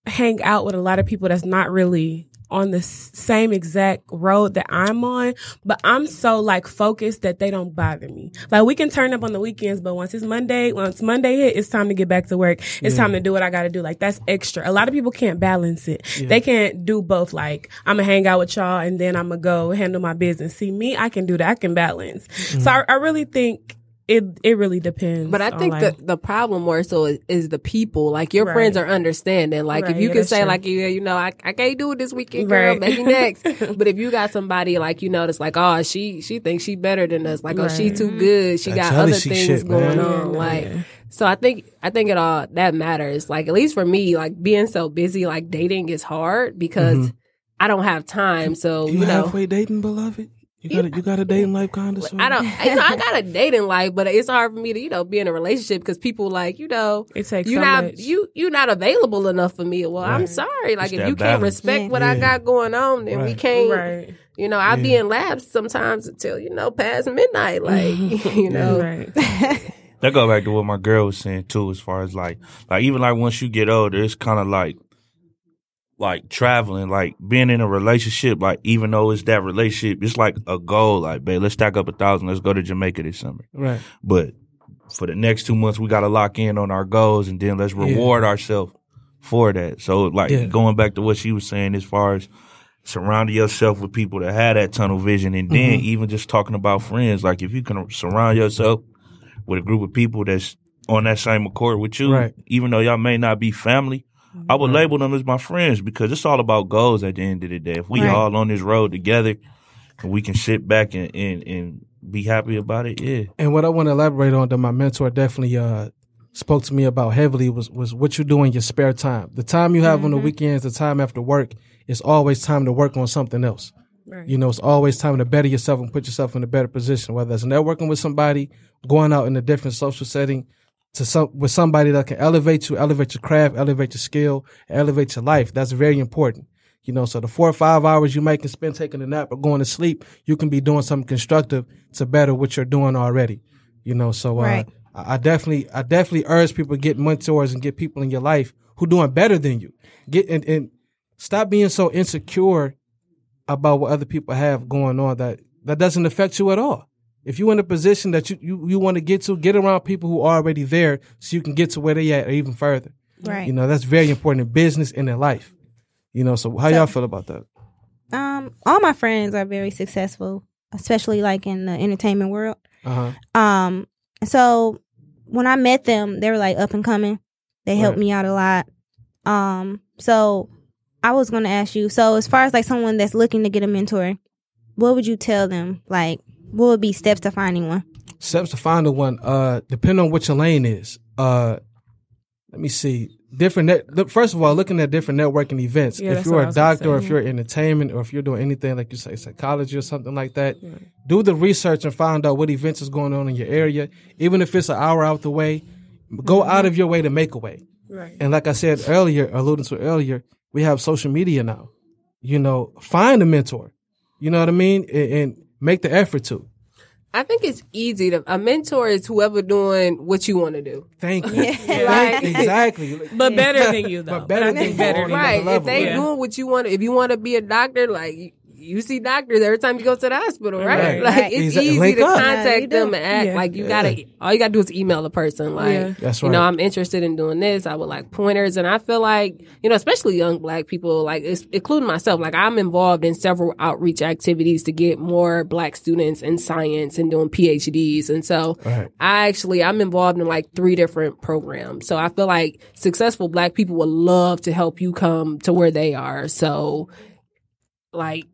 Speaker 4: hang out with a lot of people that's not really on the same exact road that I'm on, but I'm so like focused that they don't bother me. Like we can turn up on the weekends, but once it's Monday, once Monday hit, it's time to get back to work. It's time to do what I got to do. Like that's extra. A lot of people can't balance it. They can't do both. Like I'm gonna hang out with y'all and then I'm gonna go handle my business. See me, I can do that. I can balance. So mm-hmm. I, I really think it it really depends.
Speaker 7: But I think
Speaker 4: like-
Speaker 7: the the problem more so is, is the people. Like your
Speaker 4: Right.
Speaker 7: friends are understanding. Like if you
Speaker 4: yeah,
Speaker 7: can say
Speaker 4: true.
Speaker 7: like yeah, you know, I, I can't do it this weekend, girl,
Speaker 4: Right.
Speaker 7: maybe next. but if you got somebody like you know that's like, oh, she she thinks she better than us, like oh she too good, she
Speaker 3: That
Speaker 7: got other
Speaker 3: jealousy
Speaker 7: things
Speaker 3: shit,
Speaker 7: going
Speaker 3: man.
Speaker 7: on.
Speaker 4: Yeah,
Speaker 7: like
Speaker 4: yeah.
Speaker 7: so I think I think it all that matters. Like at least for me, like being so busy, like dating is hard because mm-hmm. I don't have time. So
Speaker 3: You,
Speaker 7: you, know.
Speaker 3: halfway dating, beloved? You got a, you got a dating life kind of.
Speaker 7: I don't, you know, I got a dating life, but it's hard for me to, you know, be in a relationship because people like, you know,
Speaker 4: It takes
Speaker 7: you
Speaker 4: so
Speaker 7: not
Speaker 4: much.
Speaker 7: you you not available enough for me. Well, I'm sorry. Like
Speaker 6: It's
Speaker 7: if
Speaker 6: that
Speaker 7: you can't respect
Speaker 8: Yeah.
Speaker 7: what I got going on, then we can't.
Speaker 4: right,
Speaker 7: You know, I'll be in labs sometimes until you know past midnight. Like you know,
Speaker 4: right.
Speaker 6: That go back to what my girl was saying too, as far as like, like even like once you get older, it's kind of like, like traveling, like being in a relationship. Like even though it's that relationship, it's like a goal. Like, babe, let's stack up a thousand. Let's go to Jamaica this summer.
Speaker 3: Right.
Speaker 6: But for the next two months, we got to lock in on our goals, and then let's reward ourselves for that. So, like
Speaker 3: Yeah.
Speaker 6: going back to what she was saying, as far as surrounding yourself with people that have that tunnel vision, and then
Speaker 3: Mm-hmm.
Speaker 6: even just talking about friends, like if you can surround yourself with a group of people that's on that same accord with you,
Speaker 3: Right.
Speaker 6: even though y'all may not be family. I would label them as my friends because it's all about goals at the end of the day. If we
Speaker 8: Right.
Speaker 6: all on this road together and we can sit back and, and, and be happy about it, yeah.
Speaker 3: And what I want to elaborate on that my mentor definitely uh, spoke to me about heavily was was what you do in your spare time. The time you have on the weekends, the time after work, it's always time to work on something else.
Speaker 4: Right.
Speaker 3: You know, it's always time to better yourself and put yourself in a better position, whether it's networking with somebody, going out in a different social setting, to some with somebody that can elevate you, elevate your craft, elevate your skill, elevate your life. That's very important. You know, so the four or five hours you might can spend taking a nap or going to sleep, you can be doing something constructive to better what you're doing already. You know, so uh,
Speaker 8: Right.
Speaker 3: I I definitely, I definitely urge people to get mentors and get people in your life who doing better than you. Get and, and stop being so insecure about what other people have going on that that doesn't affect you at all. If you're in a position that you, you, you want to get to, get around people who are already there so you can get to where they at or even further.
Speaker 8: Right.
Speaker 3: You know, that's very important in business and in life. You know, so how y'all feel about that?
Speaker 8: Um, all my friends are very successful, especially like in the entertainment world.
Speaker 3: Uh huh.
Speaker 8: Um, so when I met them, they were like up and coming. They helped
Speaker 3: Right.
Speaker 8: me out a lot. Um, so I was going to ask you. So as far as like someone that's looking to get a mentor, what would you tell them? Like, what would be steps to finding one?
Speaker 3: Steps to finding one, uh, depending on what your lane is. Uh, let me see. Different net. Look, first of all, looking at different networking events.
Speaker 4: Yeah,
Speaker 3: if you're
Speaker 4: what I
Speaker 3: a
Speaker 4: was gonna
Speaker 3: doctor, or if you're entertainment, or if you're doing anything like you say psychology or something like that, do the research and find out what events is going on in your area. Even if it's an hour out the way, go out of your way to make a way.
Speaker 4: Right.
Speaker 3: And like I said earlier, alluding to earlier, we have social media now. You know, find a mentor. You know what I mean, and, and make the effort to.
Speaker 7: I think it's easy to a mentor is whoever doing what you want to do.
Speaker 3: Thank you.
Speaker 7: Right.
Speaker 3: Thank- exactly.
Speaker 4: But better than you though.
Speaker 3: But better
Speaker 4: I
Speaker 3: than you.
Speaker 4: better than
Speaker 3: another
Speaker 7: Right. If they
Speaker 3: yeah.
Speaker 7: doing what you want, if you want to be a doctor, like you- you see doctors every time you go to the hospital, right?
Speaker 3: Right.
Speaker 7: Like
Speaker 8: Right.
Speaker 7: it's
Speaker 3: Exactly.
Speaker 7: easy
Speaker 3: Link
Speaker 7: to
Speaker 3: up.
Speaker 7: Contact
Speaker 8: do.
Speaker 7: them and act
Speaker 4: Yeah.
Speaker 7: like you
Speaker 3: Yeah.
Speaker 7: gotta. All you gotta do is email a person, like
Speaker 4: Yeah.
Speaker 3: That's
Speaker 7: you know. I'm interested in doing this. I would like pointers, and I feel like you know, especially young Black people, like it's, including myself, like I'm involved in several outreach activities to get more Black students in science and doing PhDs, and so
Speaker 3: Right.
Speaker 7: I actually I'm involved in like three different programs. So I feel like successful black people would love to help you come to where they are. So like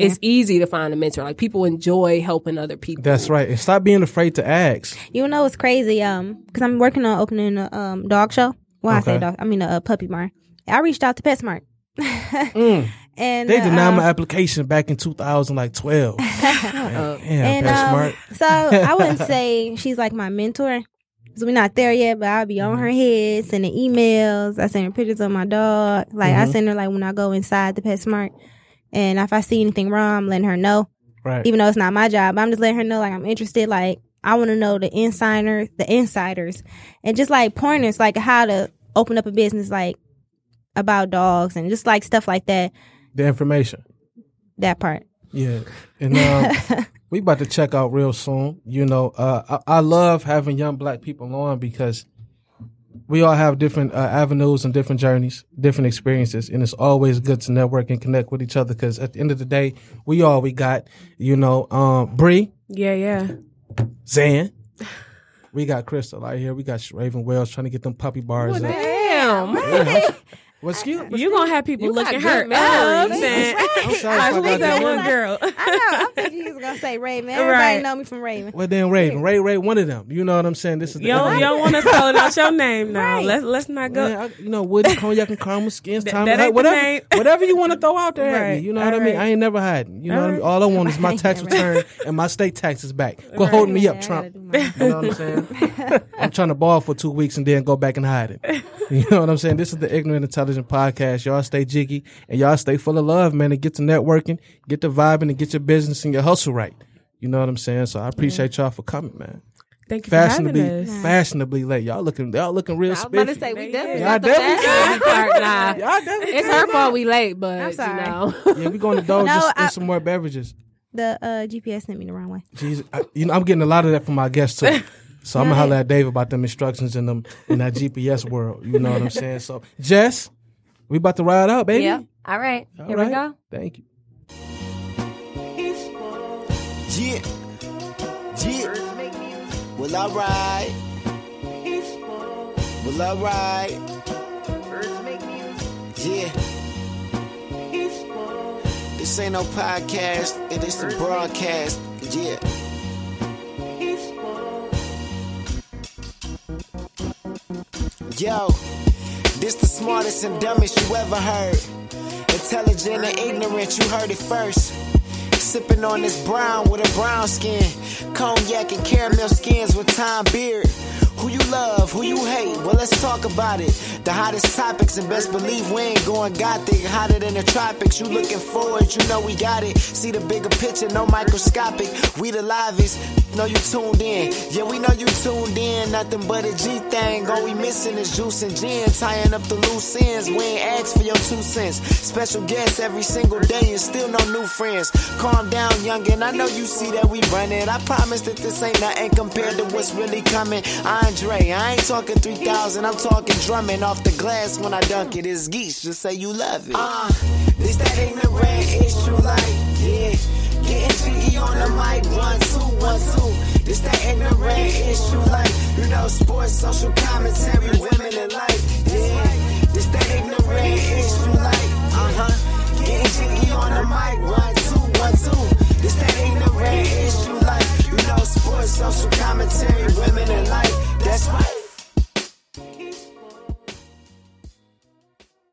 Speaker 7: it's easy to find a mentor. Like people enjoy helping other people.
Speaker 3: That's right. And stop being afraid to ask.
Speaker 8: You know what's crazy? Um, because I'm working on opening a um dog show. Well, I say dog. I mean a, puppy barn. I reached out to PetSmart.
Speaker 3: Mm.
Speaker 8: and
Speaker 3: They denied
Speaker 8: um,
Speaker 3: my application back in 2012. yeah,
Speaker 8: and
Speaker 3: that's
Speaker 8: um, so I wouldn't say she's like my mentor. So we're not there yet, but I'll be on her head, sending emails. I send her pictures of my dog. Like I send her like when I go inside the PetSmart, and if I see anything wrong, I'm letting her know.
Speaker 3: Right.
Speaker 8: Even though it's not my job, I'm just letting her know like I'm interested. Like I want to know the insider, the insiders, and just like pointers, like how to open up a business, like about dogs and just like stuff like that.
Speaker 3: the information.
Speaker 8: That part.
Speaker 3: Yeah. And um, we about to check out real soon. You know, uh, I, I love having young black people on because we all have different uh, avenues and different journeys, different experiences, and it's always good to network and connect with each other. Because at the end of the day, we all we got. You know, um, Bree,
Speaker 4: Yeah, yeah.
Speaker 3: Zan. We got Crystal out here. We got Raven Wells trying to get them puppy bars. up.
Speaker 7: Damn.
Speaker 3: What's cute?
Speaker 4: You gonna have people looking
Speaker 7: good
Speaker 4: her up
Speaker 7: memories.
Speaker 4: saying,
Speaker 3: I'm sorry
Speaker 4: I
Speaker 3: if I
Speaker 4: was
Speaker 3: got
Speaker 4: that
Speaker 3: that
Speaker 4: one
Speaker 3: wrong.
Speaker 4: girl.
Speaker 8: I know. I'm thinking he was gonna say Raven. Everybody
Speaker 4: Right.
Speaker 8: know me from Raven.
Speaker 3: Well, then Raven, Ray, Ray, one of them. You know what I'm saying? This is the
Speaker 4: You don't, you don't want us calling out your name now.
Speaker 8: Right.
Speaker 4: Let's let's not go.
Speaker 3: Yeah, I, you know, Woody, cognac, and caramel skins,
Speaker 4: That-
Speaker 3: time,
Speaker 4: that ain't the
Speaker 3: whatever,
Speaker 4: name.
Speaker 3: whatever you want to throw out there at
Speaker 4: Right.
Speaker 3: me. You know what I
Speaker 4: All
Speaker 3: mean?
Speaker 4: right.
Speaker 3: I ain't never hiding. You know what I mean? All I want is my tax
Speaker 8: Right.
Speaker 3: return and my state taxes back. Go hold me up,
Speaker 8: Yeah, I
Speaker 3: Trump.
Speaker 8: gotta do mine.
Speaker 3: You know what I'm saying? I'm trying to ball for two weeks and then go back and hide it. You know what I'm saying? This is the Ignorant Intelligent Podcast. Y'all stay jiggy and y'all stay full of love, man, and get to networking, get to vibing, and get your business and your hustle right. You know what I'm saying? So I appreciate y'all for coming, man.
Speaker 4: Thank you for having
Speaker 3: Fashionably,
Speaker 4: us.
Speaker 3: fashionably late. Y'all looking, y'all looking real
Speaker 7: I was about to say we definitely
Speaker 3: Y'all
Speaker 7: got the
Speaker 3: definitely
Speaker 7: fashion part now.
Speaker 3: Y'all definitely
Speaker 7: It's her fault we late, but
Speaker 8: I'm sorry.
Speaker 7: you know.
Speaker 3: Yeah, we going to Doge
Speaker 8: No,
Speaker 3: just
Speaker 8: I-
Speaker 3: and some more beverages.
Speaker 8: The uh, GPS sent me the wrong way.
Speaker 3: Jesus, I, you know, I'm getting a lot of that from my guests too. So I'm gonna holler at Dave about them instructions in them in that GPS world. You know what I'm saying? So Jess, we about to ride out, baby.
Speaker 5: Yep. All right.
Speaker 3: All
Speaker 5: Here
Speaker 3: right.
Speaker 5: we go.
Speaker 3: Thank you.
Speaker 2: Yeah. Yeah. Well, I ride. Well, I ride. Yeah. This ain't no podcast, it is a broadcast. Yeah. Yo, this the smartest and dumbest you ever heard. Intelligent and ignorant, you heard it first. Sipping on this brown with a brown skin. Cognac and caramel skins with time beard. Who you love, who you hate, well let's talk about it. The hottest topics and best believe we ain't going gothic. Hotter than the tropics, you looking forward, you know we got it. See the bigger picture, no microscopic. We the livest, know you tuned in. Yeah, we know you tuned in, nothing but a G thing. All we missing is juice and gin, tying up the loose ends. We ain't asked for your two cents. Special guests every single day and still no new friends. Calm down, youngin', I know you see that we run it. I promise that this ain't nothing compared to what's really coming. Andre, I ain't talking 3000, I'm talking drumming off off the glass when I dunk it. It's geese, just say you love it. Uh, this that ignorant, it's true life, yeah. Getting cheeky on the mic, one, two, one, two. This that ignorant, it's true life. You know, sports, social commentary, women in life, yeah. This that ignorant, it's true life, uh-huh. Getting cheeky on the mic, one, two, one, two. This that ignorant issue like You know, sports, social commentary, women in life. That's right.